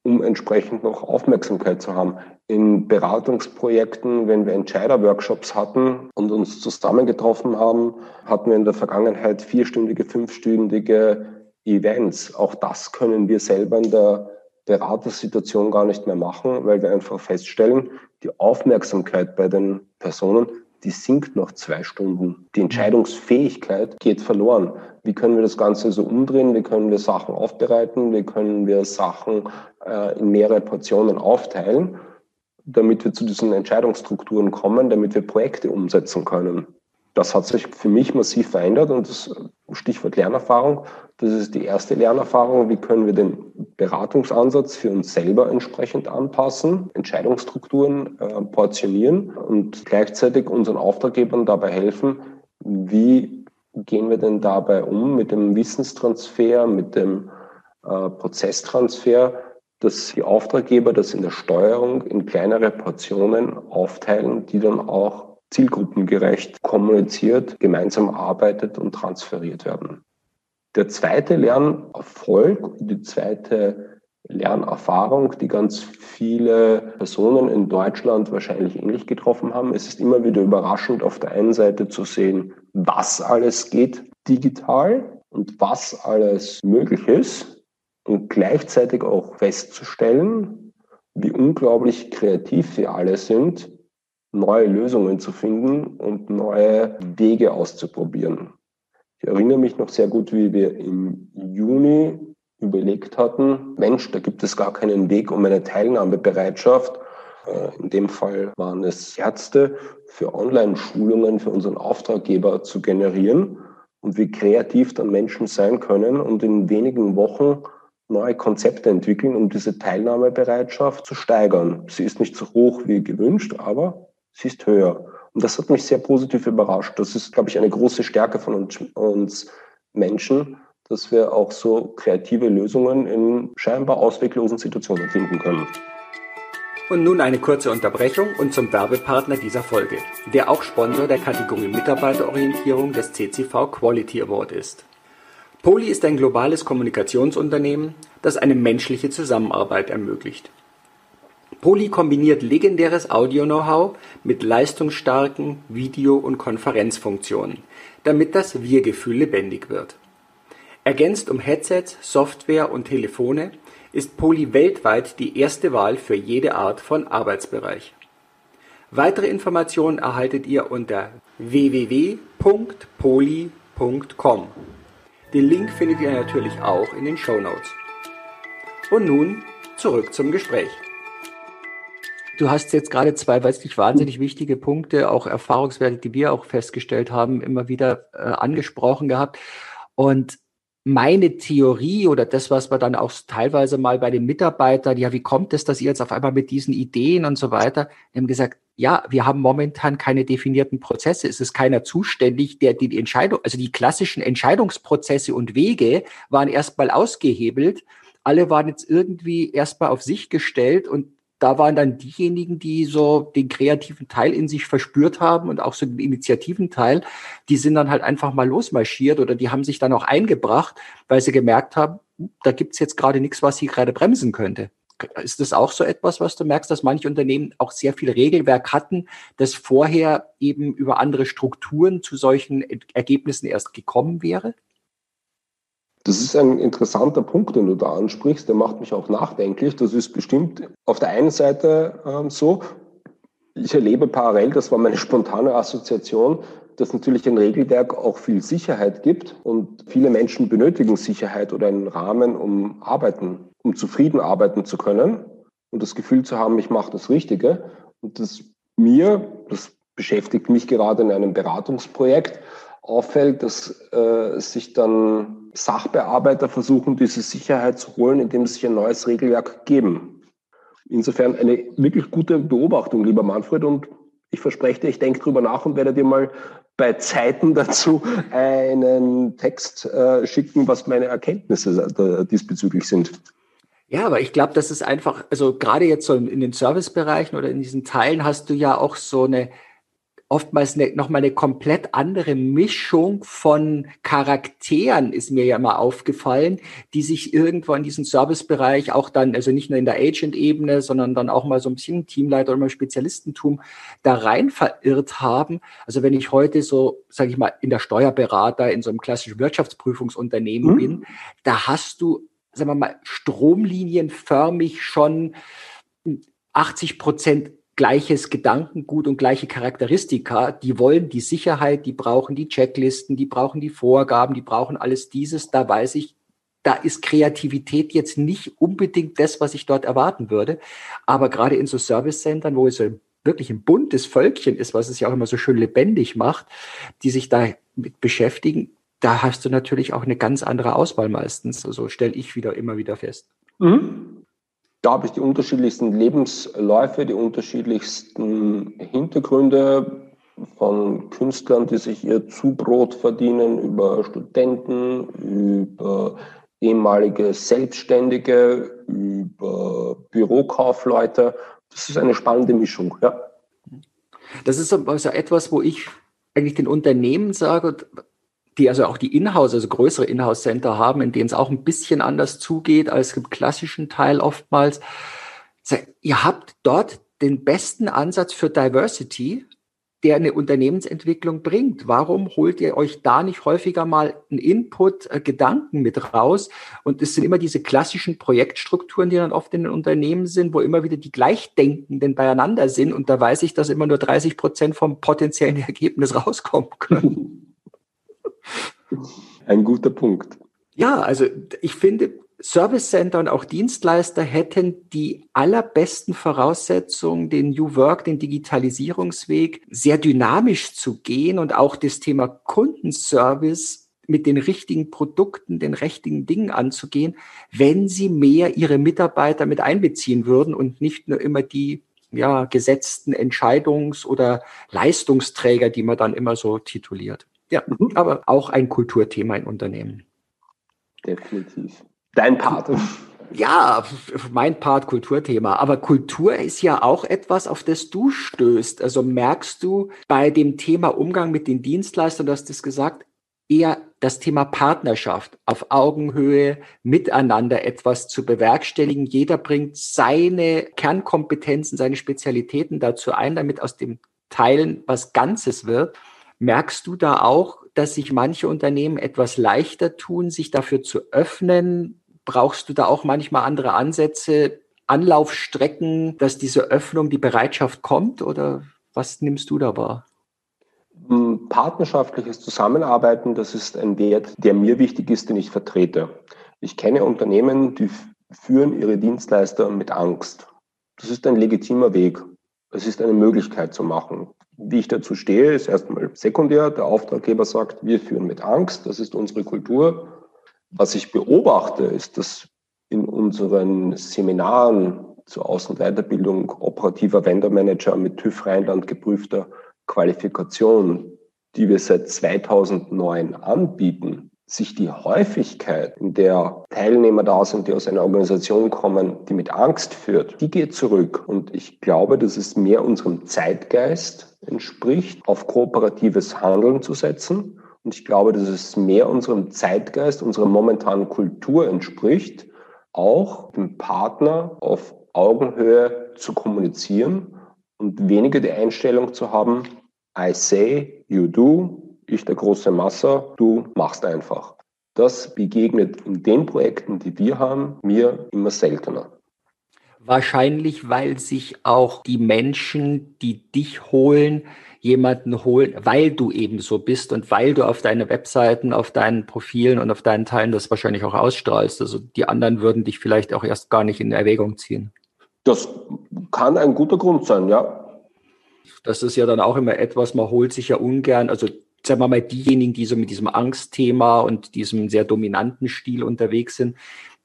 um entsprechend noch Aufmerksamkeit zu haben. In Beratungsprojekten, wenn wir Entscheider-Workshops hatten und uns zusammengetroffen haben, hatten wir in der Vergangenheit vierstündige, fünfstündige Events. Auch das können wir selber in der Beratersituation gar nicht mehr machen, weil wir einfach feststellen, die Aufmerksamkeit bei den Personen die sinkt nach zwei Stunden. Die Entscheidungsfähigkeit geht verloren. Wie können wir das Ganze so umdrehen? Wie können wir Sachen aufbereiten? Wie können wir Sachen äh, in mehrere Portionen aufteilen, damit wir zu diesen Entscheidungsstrukturen kommen, damit wir Projekte umsetzen können? Das hat sich für mich massiv verändert und das Stichwort Lernerfahrung, das ist die erste Lernerfahrung. Wie können wir den Beratungsansatz für uns selber entsprechend anpassen, Entscheidungsstrukturen äh, portionieren und gleichzeitig unseren Auftraggebern dabei helfen, wie gehen wir denn dabei um mit dem Wissenstransfer, mit dem äh, Prozesstransfer, dass die Auftraggeber das in der Steuerung in kleinere Portionen aufteilen, die dann auch zielgruppengerecht kommuniziert, gemeinsam arbeitet und transferiert werden. Der zweite Lernerfolg, die zweite Lernerfahrung, die ganz viele Personen in Deutschland wahrscheinlich ähnlich getroffen haben. Es ist immer wieder überraschend, auf der einen Seite zu sehen, was alles geht digital und was alles möglich ist und gleichzeitig auch festzustellen, wie unglaublich kreativ wir alle sind neue Lösungen zu finden und neue Wege auszuprobieren. Ich erinnere mich noch sehr gut, wie wir im Juni überlegt hatten, Mensch, da gibt es gar keinen Weg um eine Teilnahmebereitschaft. Äh, in dem Fall waren es Ärzte für Online-Schulungen für unseren Auftraggeber zu generieren und wie kreativ dann Menschen sein können und in wenigen Wochen neue Konzepte entwickeln, um diese Teilnahmebereitschaft zu steigern. Sie ist nicht so hoch wie gewünscht, aber sie ist höher. Und das hat mich sehr positiv überrascht. Das ist, glaube ich, eine große Stärke von uns, uns Menschen, dass wir auch so kreative Lösungen in scheinbar ausweglosen Situationen finden können. Und nun eine kurze Unterbrechung und zum Werbepartner dieser Folge, der auch Sponsor der Kategorie Mitarbeiterorientierung des CCV Quality Award ist. Poli ist ein globales Kommunikationsunternehmen, das eine menschliche Zusammenarbeit ermöglicht. Poly kombiniert legendäres Audio-Know-how mit leistungsstarken Video und Konferenzfunktionen, damit das Wir-Gefühl lebendig wird. Ergänzt um Headsets, Software und Telefone ist Poly weltweit die erste Wahl für jede Art von Arbeitsbereich. Weitere Informationen erhaltet ihr unter www.poly.com. Den Link findet ihr natürlich auch in den Show Notes. Und nun zurück zum Gespräch. Du hast jetzt gerade zwei, weiß ich, wahnsinnig wichtige Punkte, auch Erfahrungswerte, die wir auch festgestellt haben, immer wieder äh, angesprochen gehabt. Und meine Theorie oder das, was wir dann auch teilweise mal bei den Mitarbeitern, ja, wie kommt es, dass ihr jetzt auf einmal mit diesen Ideen und so weiter, haben gesagt, ja, wir haben momentan keine definierten Prozesse. Es ist keiner zuständig, der die Entscheidung, also die klassischen Entscheidungsprozesse und Wege waren erstmal ausgehebelt. Alle waren jetzt irgendwie erstmal auf sich gestellt und da waren dann diejenigen, die so den kreativen Teil in sich verspürt haben und auch so den Initiativenteil, die sind dann halt einfach mal losmarschiert oder die haben sich dann auch eingebracht, weil sie gemerkt haben, da gibt's jetzt gerade nichts, was sie gerade bremsen könnte. Ist das auch so etwas, was du merkst, dass manche Unternehmen auch sehr viel Regelwerk hatten, das vorher eben über andere Strukturen zu solchen Ergebnissen erst gekommen wäre? Das ist ein interessanter Punkt, den du da ansprichst. Der macht mich auch nachdenklich. Das ist bestimmt auf der einen Seite ähm, so. Ich erlebe parallel, das war meine spontane Assoziation, dass natürlich ein Regelwerk auch viel Sicherheit gibt und viele Menschen benötigen Sicherheit oder einen Rahmen, um arbeiten, um zufrieden arbeiten zu können und das Gefühl zu haben, ich mache das Richtige. Und dass mir, das beschäftigt mich gerade in einem Beratungsprojekt, auffällt, dass äh, sich dann Sachbearbeiter versuchen, diese Sicherheit zu holen, indem sie sich ein neues Regelwerk geben. Insofern eine wirklich gute Beobachtung, lieber Manfred, und ich verspreche dir, ich denke drüber nach und werde dir mal bei Zeiten dazu einen Text äh, schicken, was meine Erkenntnisse diesbezüglich sind. Ja, aber ich glaube, das ist einfach, also gerade jetzt so in den Servicebereichen oder in diesen Teilen hast du ja auch so eine oftmals eine, nochmal eine komplett andere Mischung von Charakteren ist mir ja mal aufgefallen, die sich irgendwo in diesem Servicebereich auch dann, also nicht nur in der Agent-Ebene, sondern dann auch mal so ein bisschen Teamleiter oder mal Spezialistentum da rein verirrt haben. Also wenn ich heute so, sage ich mal, in der Steuerberater, in so einem klassischen Wirtschaftsprüfungsunternehmen mhm. bin, da hast du, sagen wir mal, stromlinienförmig schon 80 Prozent gleiches Gedankengut und gleiche Charakteristika. Die wollen die Sicherheit, die brauchen die Checklisten, die brauchen die Vorgaben, die brauchen alles dieses. Da weiß ich, da ist Kreativität jetzt nicht unbedingt das, was ich dort erwarten würde. Aber gerade in so Service-Centern, wo es so wirklich ein buntes Völkchen ist, was es ja auch immer so schön lebendig macht, die sich da mit beschäftigen, da hast du natürlich auch eine ganz andere Auswahl meistens. Also stelle ich wieder immer wieder fest. Mhm da habe ich die unterschiedlichsten Lebensläufe, die unterschiedlichsten Hintergründe von Künstlern, die sich ihr Zubrot verdienen, über Studenten, über ehemalige Selbstständige, über Bürokaufleute. Das ist eine spannende Mischung, ja. Das ist also etwas, wo ich eigentlich den Unternehmen sage, die also auch die Inhouse, also größere Inhouse-Center haben, in denen es auch ein bisschen anders zugeht als im klassischen Teil oftmals. Ihr habt dort den besten Ansatz für Diversity, der eine Unternehmensentwicklung bringt. Warum holt ihr euch da nicht häufiger mal einen Input, äh, Gedanken mit raus? Und es sind immer diese klassischen Projektstrukturen, die dann oft in den Unternehmen sind, wo immer wieder die Gleichdenkenden beieinander sind. Und da weiß ich, dass immer nur 30 Prozent vom potenziellen Ergebnis rauskommen können. Ein guter Punkt. Ja, also ich finde, Service Center und auch Dienstleister hätten die allerbesten Voraussetzungen, den New Work, den Digitalisierungsweg sehr dynamisch zu gehen und auch das Thema Kundenservice mit den richtigen Produkten, den richtigen Dingen anzugehen, wenn sie mehr ihre Mitarbeiter mit einbeziehen würden und nicht nur immer die ja, gesetzten Entscheidungs- oder Leistungsträger, die man dann immer so tituliert. Ja, mhm. aber auch ein Kulturthema in Unternehmen. Definitiv. Dein Part. Ja, mein Part Kulturthema. Aber Kultur ist ja auch etwas, auf das du stößt. Also merkst du bei dem Thema Umgang mit den Dienstleistern, du hast es gesagt, eher das Thema Partnerschaft auf Augenhöhe miteinander etwas zu bewerkstelligen. Jeder bringt seine Kernkompetenzen, seine Spezialitäten dazu ein, damit aus dem Teilen was Ganzes wird. Merkst du da auch, dass sich manche Unternehmen etwas leichter tun, sich dafür zu öffnen? Brauchst du da auch manchmal andere Ansätze, Anlaufstrecken, dass diese Öffnung, die Bereitschaft kommt? Oder was nimmst du da wahr? Hm, partnerschaftliches Zusammenarbeiten, das ist ein Wert, der mir wichtig ist, den ich vertrete. Ich kenne Unternehmen, die führen ihre Dienstleister mit Angst. Das ist ein legitimer Weg. Es ist eine Möglichkeit zu machen. Wie ich dazu stehe, ist erstmal sekundär. Der Auftraggeber sagt, wir führen mit Angst, das ist unsere Kultur. Was ich beobachte, ist, dass in unseren Seminaren zur Außen- und Weiterbildung operativer Vendor-Manager mit TÜV Rheinland geprüfter Qualifikation, die wir seit 2009 anbieten, sich die Häufigkeit, in der Teilnehmer da sind, die aus einer Organisation kommen, die mit Angst führt, die geht zurück. Und ich glaube, dass es mehr unserem Zeitgeist entspricht, auf kooperatives Handeln zu setzen. Und ich glaube, dass es mehr unserem Zeitgeist, unserer momentanen Kultur entspricht, auch dem Partner auf Augenhöhe zu kommunizieren und weniger die Einstellung zu haben, I say, you do, ich der große Masser, du machst einfach. Das begegnet in den Projekten, die wir haben, mir immer seltener. Wahrscheinlich, weil sich auch die Menschen, die dich holen, jemanden holen, weil du eben so bist und weil du auf deine Webseiten, auf deinen Profilen und auf deinen Teilen das wahrscheinlich auch ausstrahlst. Also die anderen würden dich vielleicht auch erst gar nicht in Erwägung ziehen. Das kann ein guter Grund sein, ja. Das ist ja dann auch immer etwas, man holt sich ja ungern, also sagen wir mal, diejenigen, die so mit diesem Angstthema und diesem sehr dominanten Stil unterwegs sind,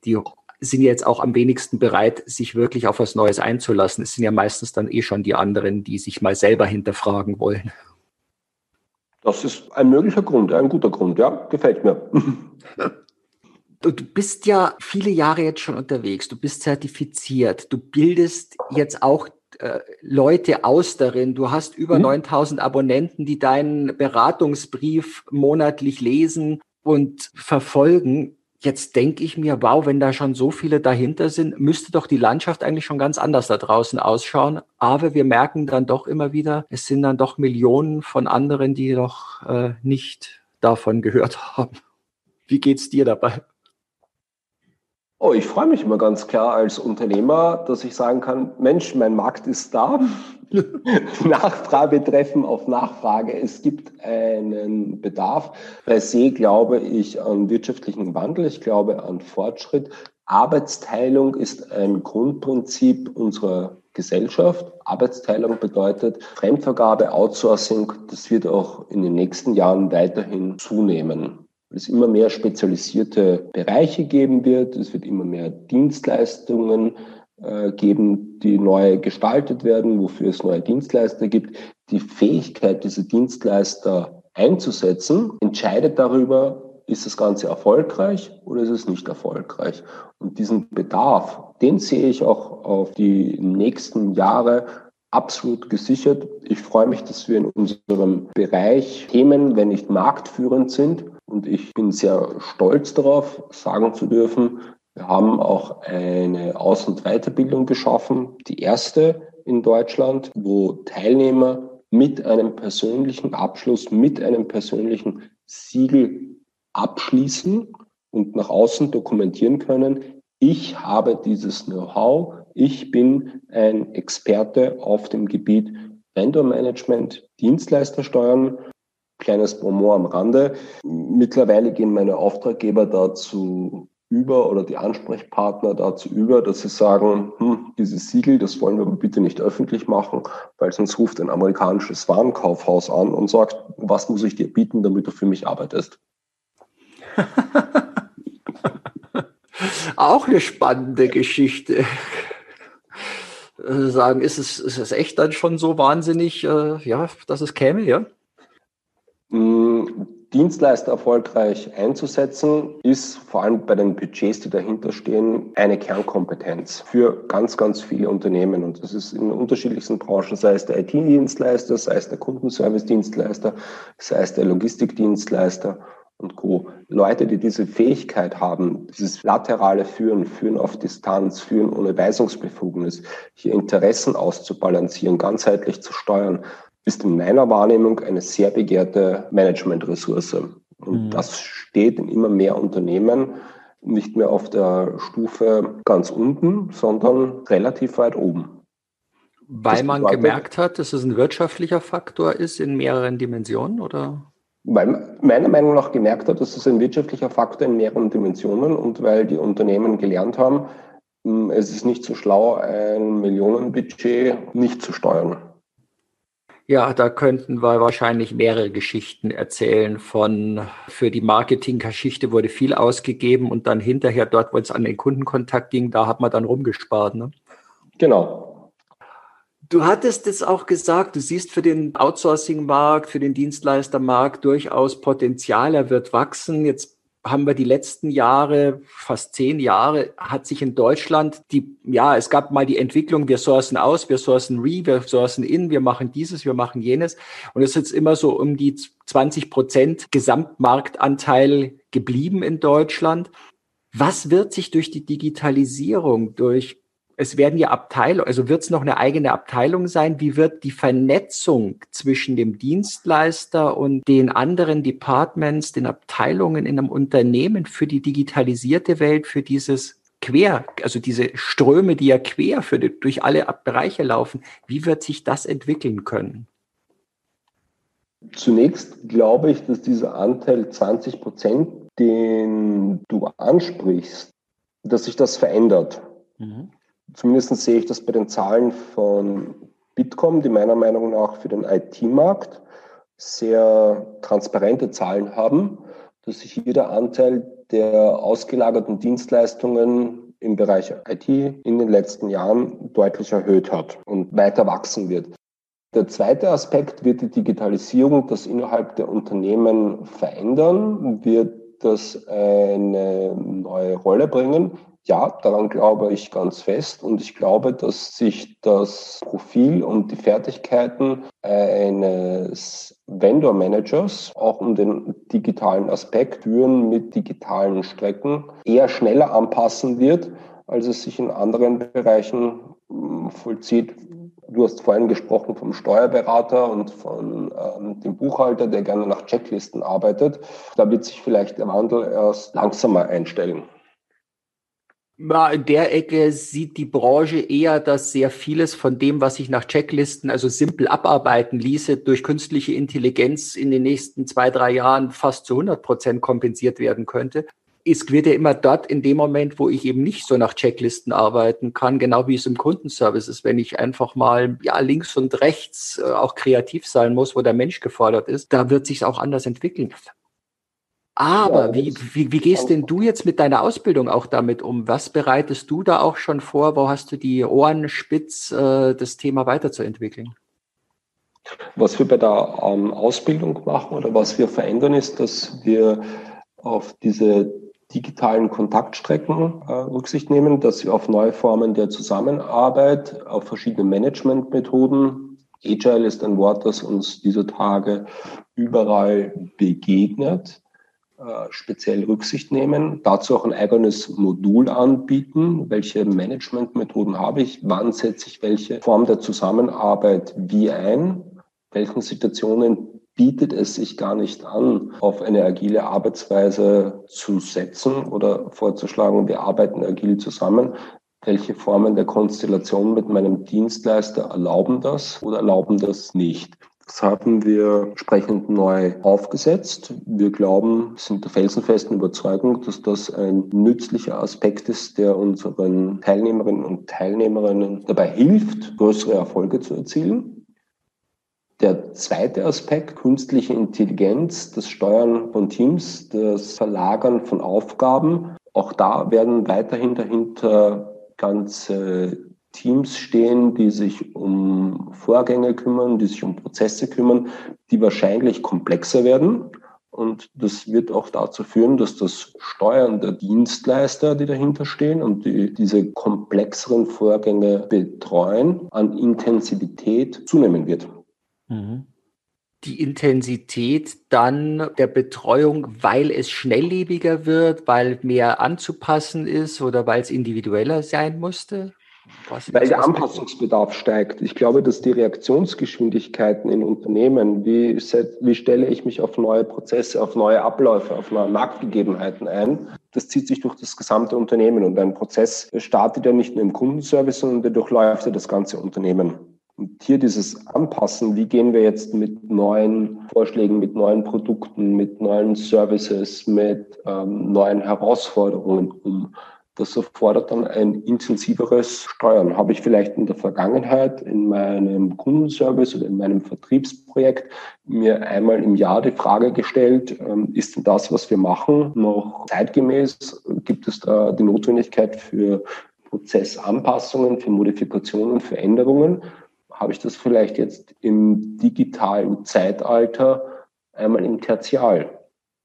die sind jetzt auch am wenigsten bereit, sich wirklich auf was Neues einzulassen. Es sind ja meistens dann eh schon die anderen, die sich mal selber hinterfragen wollen. Das ist ein möglicher Grund, ein guter Grund, ja, gefällt mir. Du, bist ja viele Jahre jetzt schon unterwegs, du bist zertifiziert, du bildest jetzt auch äh, Leute aus darin. Du hast über mhm. 9000 Abonnenten, die deinen Beratungsbrief monatlich lesen und verfolgen. Jetzt denke ich mir, wow, wenn da schon so viele dahinter sind, müsste doch die Landschaft eigentlich schon ganz anders da draußen ausschauen. Aber wir merken dann doch immer wieder, es sind dann doch Millionen von anderen, die doch äh, nicht davon gehört haben. Wie geht's dir dabei? Oh, ich freue mich immer ganz klar als Unternehmer, dass ich sagen kann, Mensch, mein Markt ist da. Nachfrage treffen auf Nachfrage. Es gibt einen Bedarf. Bei See glaube ich an wirtschaftlichen Wandel. Ich glaube an Fortschritt. Arbeitsteilung ist ein Grundprinzip unserer Gesellschaft. Arbeitsteilung bedeutet Fremdvergabe, Outsourcing. Das wird auch in den nächsten Jahren weiterhin zunehmen es immer mehr spezialisierte Bereiche geben wird. Es wird immer mehr Dienstleistungen äh, geben, die neu gestaltet werden, wofür es neue Dienstleister gibt. Die Fähigkeit, diese Dienstleister einzusetzen, entscheidet darüber, ist das Ganze erfolgreich oder ist es nicht erfolgreich? Und diesen Bedarf, den sehe ich auch auf die nächsten Jahre absolut gesichert. Ich freue mich, dass wir in unserem Bereich Themen, wenn nicht marktführend sind, und ich bin sehr stolz darauf, sagen zu dürfen, wir haben auch eine Aus- und Weiterbildung geschaffen, die erste in Deutschland, wo Teilnehmer mit einem persönlichen Abschluss, mit einem persönlichen Siegel abschließen und nach außen dokumentieren können, ich habe dieses Know-how, ich bin ein Experte auf dem Gebiet Vendor Management, Dienstleistersteuern kleines Bonbon am Rande. Mittlerweile gehen meine Auftraggeber dazu über oder die Ansprechpartner dazu über, dass sie sagen, hm, dieses Siegel, das wollen wir aber bitte nicht öffentlich machen, weil sonst ruft ein amerikanisches Warenkaufhaus an und sagt, was muss ich dir bieten, damit du für mich arbeitest. Auch eine spannende Geschichte. Äh, sagen, ist es, ist es echt dann schon so wahnsinnig, äh, ja, dass es käme, ja? Dienstleister erfolgreich einzusetzen, ist vor allem bei den Budgets, die dahinter stehen, eine Kernkompetenz für ganz, ganz viele Unternehmen. Und das ist in unterschiedlichsten Branchen, sei es der IT-Dienstleister, sei es der Kundenservice-Dienstleister, sei es der Logistikdienstleister und Co. Leute, die diese Fähigkeit haben, dieses laterale Führen, Führen auf Distanz, Führen ohne Weisungsbefugnis, hier Interessen auszubalancieren, ganzheitlich zu steuern, ist in meiner Wahrnehmung eine sehr begehrte Managementressource. Und mhm. das steht in immer mehr Unternehmen nicht mehr auf der Stufe ganz unten, sondern relativ weit oben. Weil man gemerkt hat, dass es ein wirtschaftlicher Faktor ist in mehreren Dimensionen, oder? Weil meiner Meinung nach gemerkt hat, dass es ein wirtschaftlicher Faktor in mehreren Dimensionen und weil die Unternehmen gelernt haben, hm, es ist nicht so schlau, ein Millionenbudget nicht zu steuern. Ja, da könnten wir wahrscheinlich mehrere Geschichten erzählen von, für die Marketinggeschichte wurde viel ausgegeben und dann hinterher dort, wo es an den Kundenkontakt ging, da hat man dann rumgespart. Ne? Genau. Du hattest es auch gesagt, du siehst für den Outsourcing-Markt, für den Dienstleistermarkt durchaus Potenzial, er wird wachsen. Jetzt haben wir die letzten Jahre, fast zehn Jahre, hat sich in Deutschland die, ja, es gab mal die Entwicklung, wir sourcen aus, wir sourcen re, wir sourcen in, wir machen dieses, wir machen jenes. Und es ist jetzt immer so um die 20 Prozent Gesamtmarktanteil geblieben in Deutschland. Was wird sich durch die Digitalisierung, durch es werden ja Abteilungen, also wird es noch eine eigene Abteilung sein? Wie wird die Vernetzung zwischen dem Dienstleister und den anderen Departments, den Abteilungen in einem Unternehmen für die digitalisierte Welt, für dieses quer, also diese Ströme, die ja quer für die, durch alle Bereiche laufen, wie wird sich das entwickeln können? Zunächst glaube ich, dass dieser Anteil 20 Prozent, den du ansprichst, dass sich das verändert. Mhm. Zumindest sehe ich das bei den Zahlen von Bitkom, die meiner Meinung nach für den IT-Markt sehr transparente Zahlen haben, dass sich jeder Anteil der ausgelagerten Dienstleistungen im Bereich IT in den letzten Jahren deutlich erhöht hat und weiter wachsen wird. Der zweite Aspekt wird die Digitalisierung, das innerhalb der Unternehmen verändern, wird das eine neue Rolle bringen. Ja, daran glaube ich ganz fest und ich glaube, dass sich das Profil und die Fertigkeiten eines Vendor Managers auch um den digitalen Aspekt führen mit digitalen Strecken eher schneller anpassen wird, als es sich in anderen Bereichen hm, vollzieht. Du hast vorhin gesprochen vom Steuerberater und von ähm, dem Buchhalter, der gerne nach Checklisten arbeitet. Da wird sich vielleicht der Wandel erst langsamer einstellen. In der Ecke sieht die Branche eher, dass sehr vieles von dem, was sich nach Checklisten, also simpel abarbeiten ließe, durch künstliche Intelligenz in den nächsten zwei, drei Jahren fast zu 100 Prozent kompensiert werden könnte. Es wird ja immer dort in dem Moment, wo ich eben nicht so nach Checklisten arbeiten kann, genau wie es im Kundenservice ist, wenn ich einfach mal ja links und rechts äh, auch kreativ sein muss, wo der Mensch gefordert ist, da wird sich auch anders entwickeln. Aber ja, wie, wie, wie gehst denn du jetzt mit deiner Ausbildung auch damit um? Was bereitest du da auch schon vor? Wo hast du die Ohren spitz, äh, das Thema weiterzuentwickeln? Was wir bei der ähm, Ausbildung machen oder was wir verändern, ist, dass wir auf diese digitalen Kontaktstrecken äh, Rücksicht nehmen, dass wir auf neue Formen der Zusammenarbeit, auf verschiedene Managementmethoden, Agile ist ein Wort, das uns dieser Tage überall begegnet, speziell Rücksicht nehmen, dazu auch ein eigenes Modul anbieten, welche Managementmethoden habe ich, wann setze ich welche Form der Zusammenarbeit wie ein, welchen Situationen bietet es sich gar nicht an, auf eine agile Arbeitsweise zu setzen oder vorzuschlagen, wir arbeiten agil zusammen. Welche Formen der Konstellation mit meinem Dienstleister erlauben das oder erlauben das nicht? Das haben wir entsprechend neu aufgesetzt. Wir glauben, sind der felsenfesten Überzeugung, dass das ein nützlicher Aspekt ist, der unseren Teilnehmerinnen und Teilnehmerinnen dabei hilft, größere Erfolge zu erzielen. Der zweite Aspekt, künstliche Intelligenz, das Steuern von Teams, das Verlagern von Aufgaben. Auch da werden weiterhin dahinter ganze Teams stehen, die sich um Vorgänge kümmern, die sich um Prozesse kümmern, die wahrscheinlich komplexer werden. Und das wird auch dazu führen, dass das Steuern der Dienstleister, die dahinter stehen und die diese komplexeren Vorgänge betreuen, an Intensivität zunehmen wird. Mhm die Intensität dann der Betreuung, weil es schnelllebiger wird, weil mehr anzupassen ist oder weil es individueller sein musste? Was Weil der Anpassungsbedarf steigt. Ich glaube, dass die Reaktionsgeschwindigkeiten in Unternehmen, wie, wie stelle ich mich auf neue Prozesse, auf neue Abläufe, auf neue Marktgegebenheiten ein, das zieht sich durch das gesamte Unternehmen. Und ein Prozess startet ja nicht nur im Kundenservice, sondern der durchläuft ja das ganze Unternehmen. Und hier dieses Anpassen, wie gehen wir jetzt mit neuen Vorschlägen, mit neuen Produkten, mit neuen Services, mit ähm, neuen Herausforderungen um? Das erfordert dann ein intensiveres Steuern. Habe ich vielleicht in der Vergangenheit in meinem Kundenservice oder in meinem Vertriebsprojekt mir einmal im Jahr die Frage gestellt, ähm, ist denn das, was wir machen, noch zeitgemäß? Gibt es da die Notwendigkeit für Prozessanpassungen, für Modifikationen, für Änderungen? Habe ich das vielleicht jetzt im digitalen Zeitalter einmal im Tertial?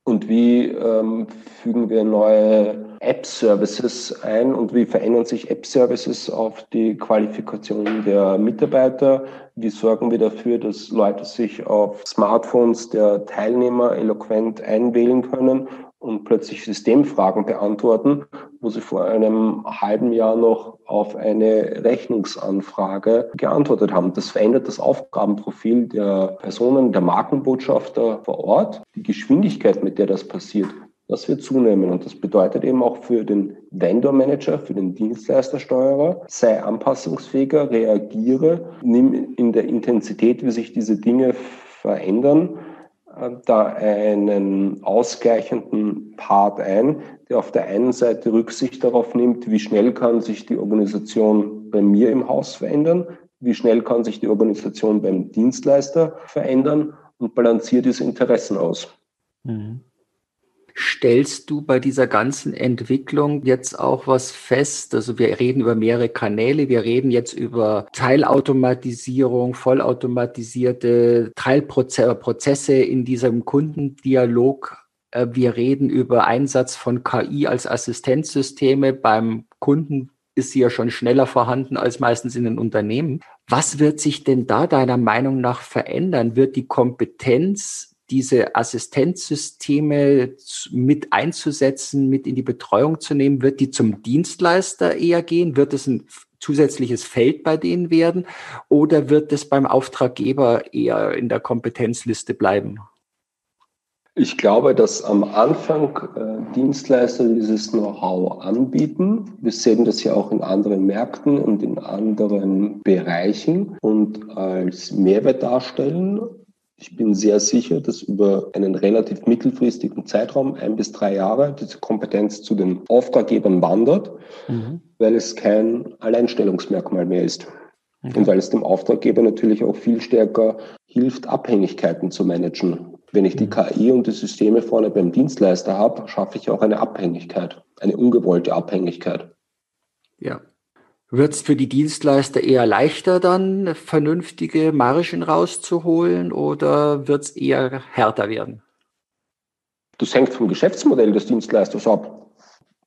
Und wie ähm, fügen wir neue App-Services ein und wie verändern sich App-Services auf die Qualifikation der Mitarbeiter? Wie sorgen wir dafür, dass Leute sich auf Smartphones der Teilnehmer eloquent einwählen können und plötzlich Systemfragen beantworten, wo sie vor einem halben Jahr noch auf eine Rechnungsanfrage geantwortet haben. Das verändert das Aufgabenprofil der Personen, der Markenbotschafter vor Ort. Die Geschwindigkeit, mit der das passiert, das wird zunehmen. Und das bedeutet eben auch für den Vendor Manager, für den Dienstleistersteuerer, sei anpassungsfähiger, reagiere, nimm in der Intensität, wie sich diese Dinge verändern, äh, da einen ausgleichenden Part ein, der auf der einen Seite Rücksicht darauf nimmt, wie schnell kann sich die Organisation bei mir im Haus verändern, wie schnell kann sich die Organisation beim Dienstleister verändern und balanciert diese Interessen aus. Mhm. Stellst du bei dieser ganzen Entwicklung jetzt auch was fest? Also wir reden über mehrere Kanäle, wir reden jetzt über Teilautomatisierung, vollautomatisierte Teilprozesse in diesem Kundendialog. Äh, wir reden über Einsatz von KI als Assistenzsysteme. Beim Kunden ist sie ja schon schneller vorhanden als meistens in den Unternehmen. Was wird sich denn da deiner Meinung nach verändern? Wird die Kompetenz diese Assistenzsysteme mit einzusetzen, mit in die Betreuung zu nehmen? Wird die zum Dienstleister eher gehen? Wird es ein zusätzliches Feld bei denen werden? Oder wird es beim Auftraggeber eher in der Kompetenzliste bleiben? Ich glaube, dass am Anfang äh, Dienstleister dieses Know-how anbieten. Wir sehen das ja auch in anderen Märkten und in anderen Bereichen und als Mehrwert darstellen. Ich bin sehr sicher, dass über einen relativ mittelfristigen Zeitraum, ein bis drei Jahre, diese Kompetenz zu den Auftraggebern wandert, mhm. weil es kein Alleinstellungsmerkmal mehr ist. Okay. Und weil es dem Auftraggeber natürlich auch viel stärker hilft, Abhängigkeiten zu managen. Wenn ich die mhm. KI und die Systeme vorne beim Dienstleister habe, schaffe ich auch eine Abhängigkeit, eine ungewollte Abhängigkeit. Ja, wird es für die Dienstleister eher leichter dann, vernünftige Margen rauszuholen oder wird es eher härter werden? Das hängt vom Geschäftsmodell des Dienstleisters ab.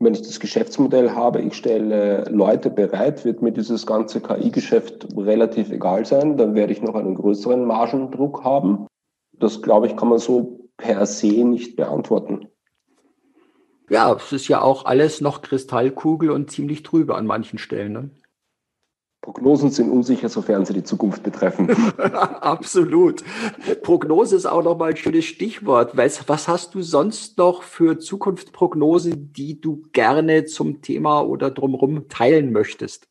Wenn ich das Geschäftsmodell habe, ich stelle Leute bereit, wird mir dieses ganze KI-Geschäft relativ egal sein, dann werde ich noch einen größeren Margendruck haben. Das, glaube ich, kann man so per se nicht beantworten. Ja, es ist ja auch alles noch Kristallkugel und ziemlich trübe an manchen Stellen. Ne? Prognosen sind unsicher, sofern sie die Zukunft betreffen. Absolut. Prognose ist auch nochmal ein schönes Stichwort. Was hast du sonst noch für Zukunftsprognosen, die du gerne zum Thema oder drumherum teilen möchtest?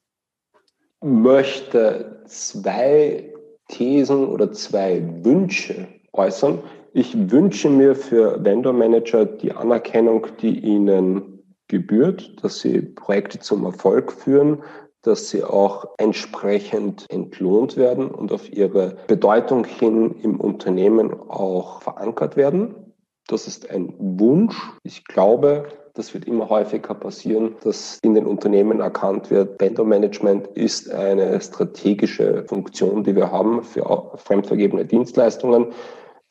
Ich möchte zwei Thesen oder zwei Wünsche äußern. Ich wünsche mir für Vendor Manager die Anerkennung, die ihnen gebührt, dass sie Projekte zum Erfolg führen, dass sie auch entsprechend entlohnt werden und auf ihre Bedeutung hin im Unternehmen auch verankert werden. Das ist ein Wunsch. Ich glaube, das wird immer häufiger passieren, dass in den Unternehmen erkannt wird, Vendor Management ist eine strategische Funktion, die wir haben für fremdvergebene Dienstleistungen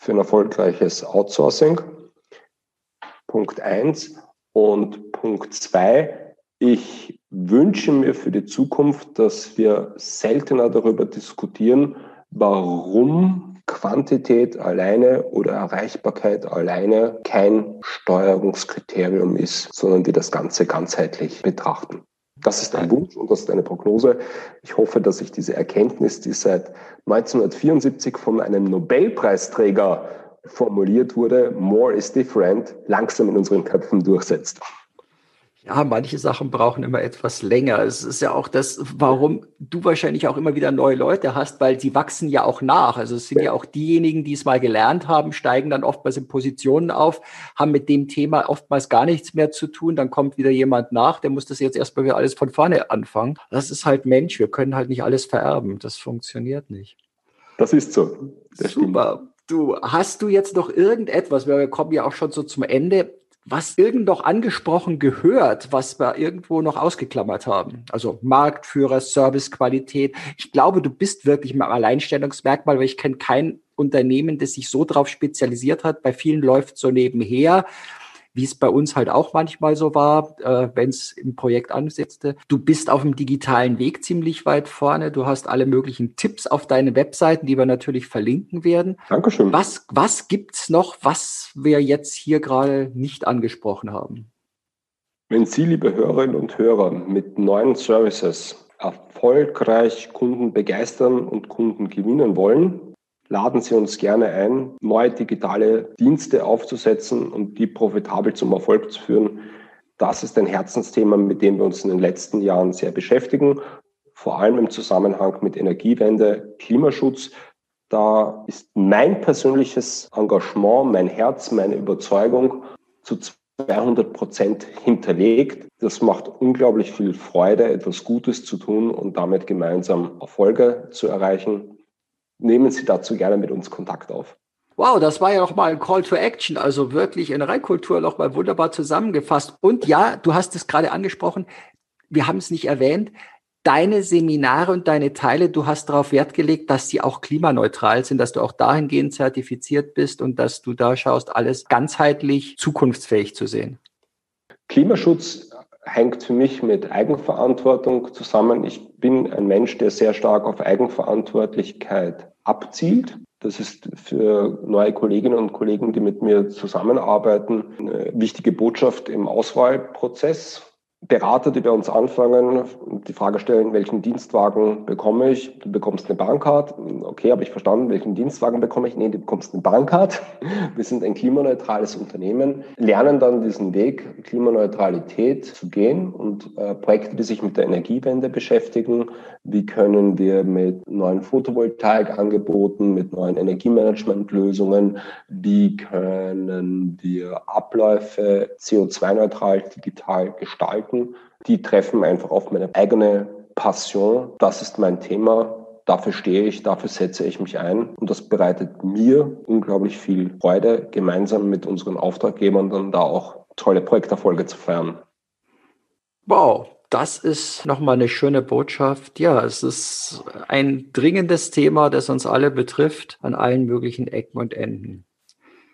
für ein erfolgreiches Outsourcing. Punkt eins Und Punkt zwei, ich wünsche mir für die Zukunft, dass wir seltener darüber diskutieren, warum Quantität alleine oder Erreichbarkeit alleine kein Steuerungskriterium ist, sondern wir das Ganze ganzheitlich betrachten. Das ist ein Wunsch und das ist eine Prognose. Ich hoffe, dass sich diese Erkenntnis, die seit 1974 von einem Nobelpreisträger formuliert wurde, more is different, langsam in unseren Köpfen durchsetzt. Ja, manche Sachen brauchen immer etwas länger. Es ist ja auch das, warum du wahrscheinlich auch immer wieder neue Leute hast, weil sie wachsen ja auch nach. Also es sind ja, auch diejenigen, die es mal gelernt haben, steigen dann oftmals in Positionen auf, haben mit dem Thema oftmals gar nichts mehr zu tun. Dann kommt wieder jemand nach, der muss das jetzt erstmal wieder alles von vorne anfangen. Das ist halt Mensch. Wir können halt nicht alles vererben. Das funktioniert nicht. Das ist so. Das Super. Stimmt. Du, hast du jetzt noch irgendetwas, wir kommen ja auch schon so zum Ende, was irgend noch angesprochen gehört, was wir irgendwo noch ausgeklammert haben. Also Marktführer, Servicequalität. Ich glaube, du bist wirklich mal Alleinstellungsmerkmal, weil ich kenne kein Unternehmen, das sich so drauf spezialisiert hat. Bei vielen läuft so nebenher wie es bei uns halt auch manchmal so war, äh, wenn es im Projekt ansetzte. Du bist auf dem digitalen Weg ziemlich weit vorne. Du hast alle möglichen Tipps auf deine Webseiten, die wir natürlich verlinken werden. Dankeschön. Was, was gibt's noch, was wir jetzt hier gerade nicht angesprochen haben? Wenn Sie, liebe Hörerinnen und Hörer, mit neuen Services erfolgreich Kunden begeistern und Kunden gewinnen wollen, laden Sie uns gerne ein, neue digitale Dienste aufzusetzen und die profitabel zum Erfolg zu führen. Das ist ein Herzensthema, mit dem wir uns in den letzten Jahren sehr beschäftigen, vor allem im Zusammenhang mit Energiewende, Klimaschutz. Da ist mein persönliches Engagement, mein Herz, meine Überzeugung zu 200 Prozent hinterlegt. Das macht unglaublich viel Freude, etwas Gutes zu tun und damit gemeinsam Erfolge zu erreichen. Nehmen Sie dazu gerne mit uns Kontakt auf. Wow, das war ja noch mal ein Call to Action, also wirklich in Reinkultur noch mal wunderbar zusammengefasst. Und ja, du hast es gerade angesprochen, wir haben es nicht erwähnt, deine Seminare und deine Teile, du hast darauf Wert gelegt, dass sie auch klimaneutral sind, dass du auch dahingehend zertifiziert bist und dass du da schaust, alles ganzheitlich zukunftsfähig zu sehen. Klimaschutz hängt für mich mit Eigenverantwortung zusammen. Ich bin ein Mensch, der sehr stark auf Eigenverantwortlichkeit abzielt. Das ist für neue Kolleginnen und Kollegen, die mit mir zusammenarbeiten, eine wichtige Botschaft im Auswahlprozess. Berater, die bei uns anfangen, die Frage stellen, welchen Dienstwagen bekomme ich? Du bekommst eine Bahncard. Okay, habe ich verstanden, welchen Dienstwagen bekomme ich? Nee, du bekommst eine Bahncard. Wir sind ein klimaneutrales Unternehmen, lernen dann diesen Weg, Klimaneutralität zu gehen und äh, Projekte, die sich mit der Energiewende beschäftigen. Wie können wir mit neuen Photovoltaikangeboten, mit neuen Energiemanagementlösungen, wie können wir Abläufe CO2-neutral digital gestalten? Projekten, die treffen einfach auf meine eigene Passion. Das ist mein Thema. Dafür stehe ich, dafür setze ich mich ein. Und das bereitet mir unglaublich viel Freude, gemeinsam mit unseren Auftraggebern dann da auch tolle Projekterfolge zu feiern. Wow, das ist nochmal eine schöne Botschaft. Ja, es ist ein dringendes Thema, das uns alle betrifft, an allen möglichen Ecken und Enden.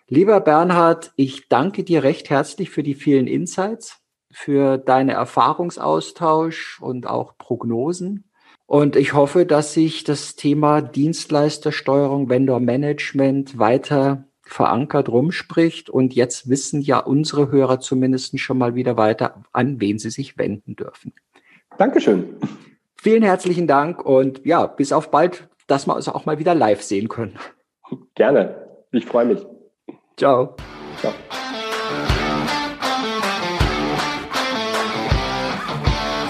Lieber Bernhard, ich danke dir recht herzlich für die vielen Insights für deine Erfahrungsaustausch und auch Prognosen. Und ich hoffe, dass sich das Thema Dienstleistersteuerung, Vendor Management weiter verankert rumspricht. Und jetzt wissen ja unsere Hörer zumindest schon mal wieder weiter, an wen sie sich wenden dürfen. Dankeschön. Vielen herzlichen Dank und ja, bis auf bald, dass wir uns auch mal wieder live sehen können. Gerne. Ich freue mich. Ciao. Ciao.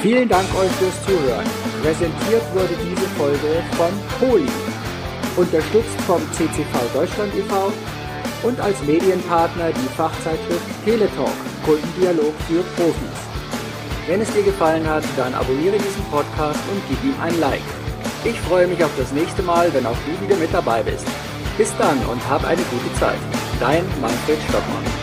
Vielen Dank euch fürs Zuhören. Präsentiert wurde diese Folge von Poli, unterstützt vom CCV Deutschland e.V. und als Medienpartner die Fachzeitschrift Teletalk, Kundendialog für Profis. Wenn es dir gefallen hat, dann abonniere diesen Podcast und gib ihm ein Like. Ich freue mich auf das nächste Mal, wenn auch du wieder mit dabei bist. Bis dann und hab eine gute Zeit. Dein Manfred Stockmann.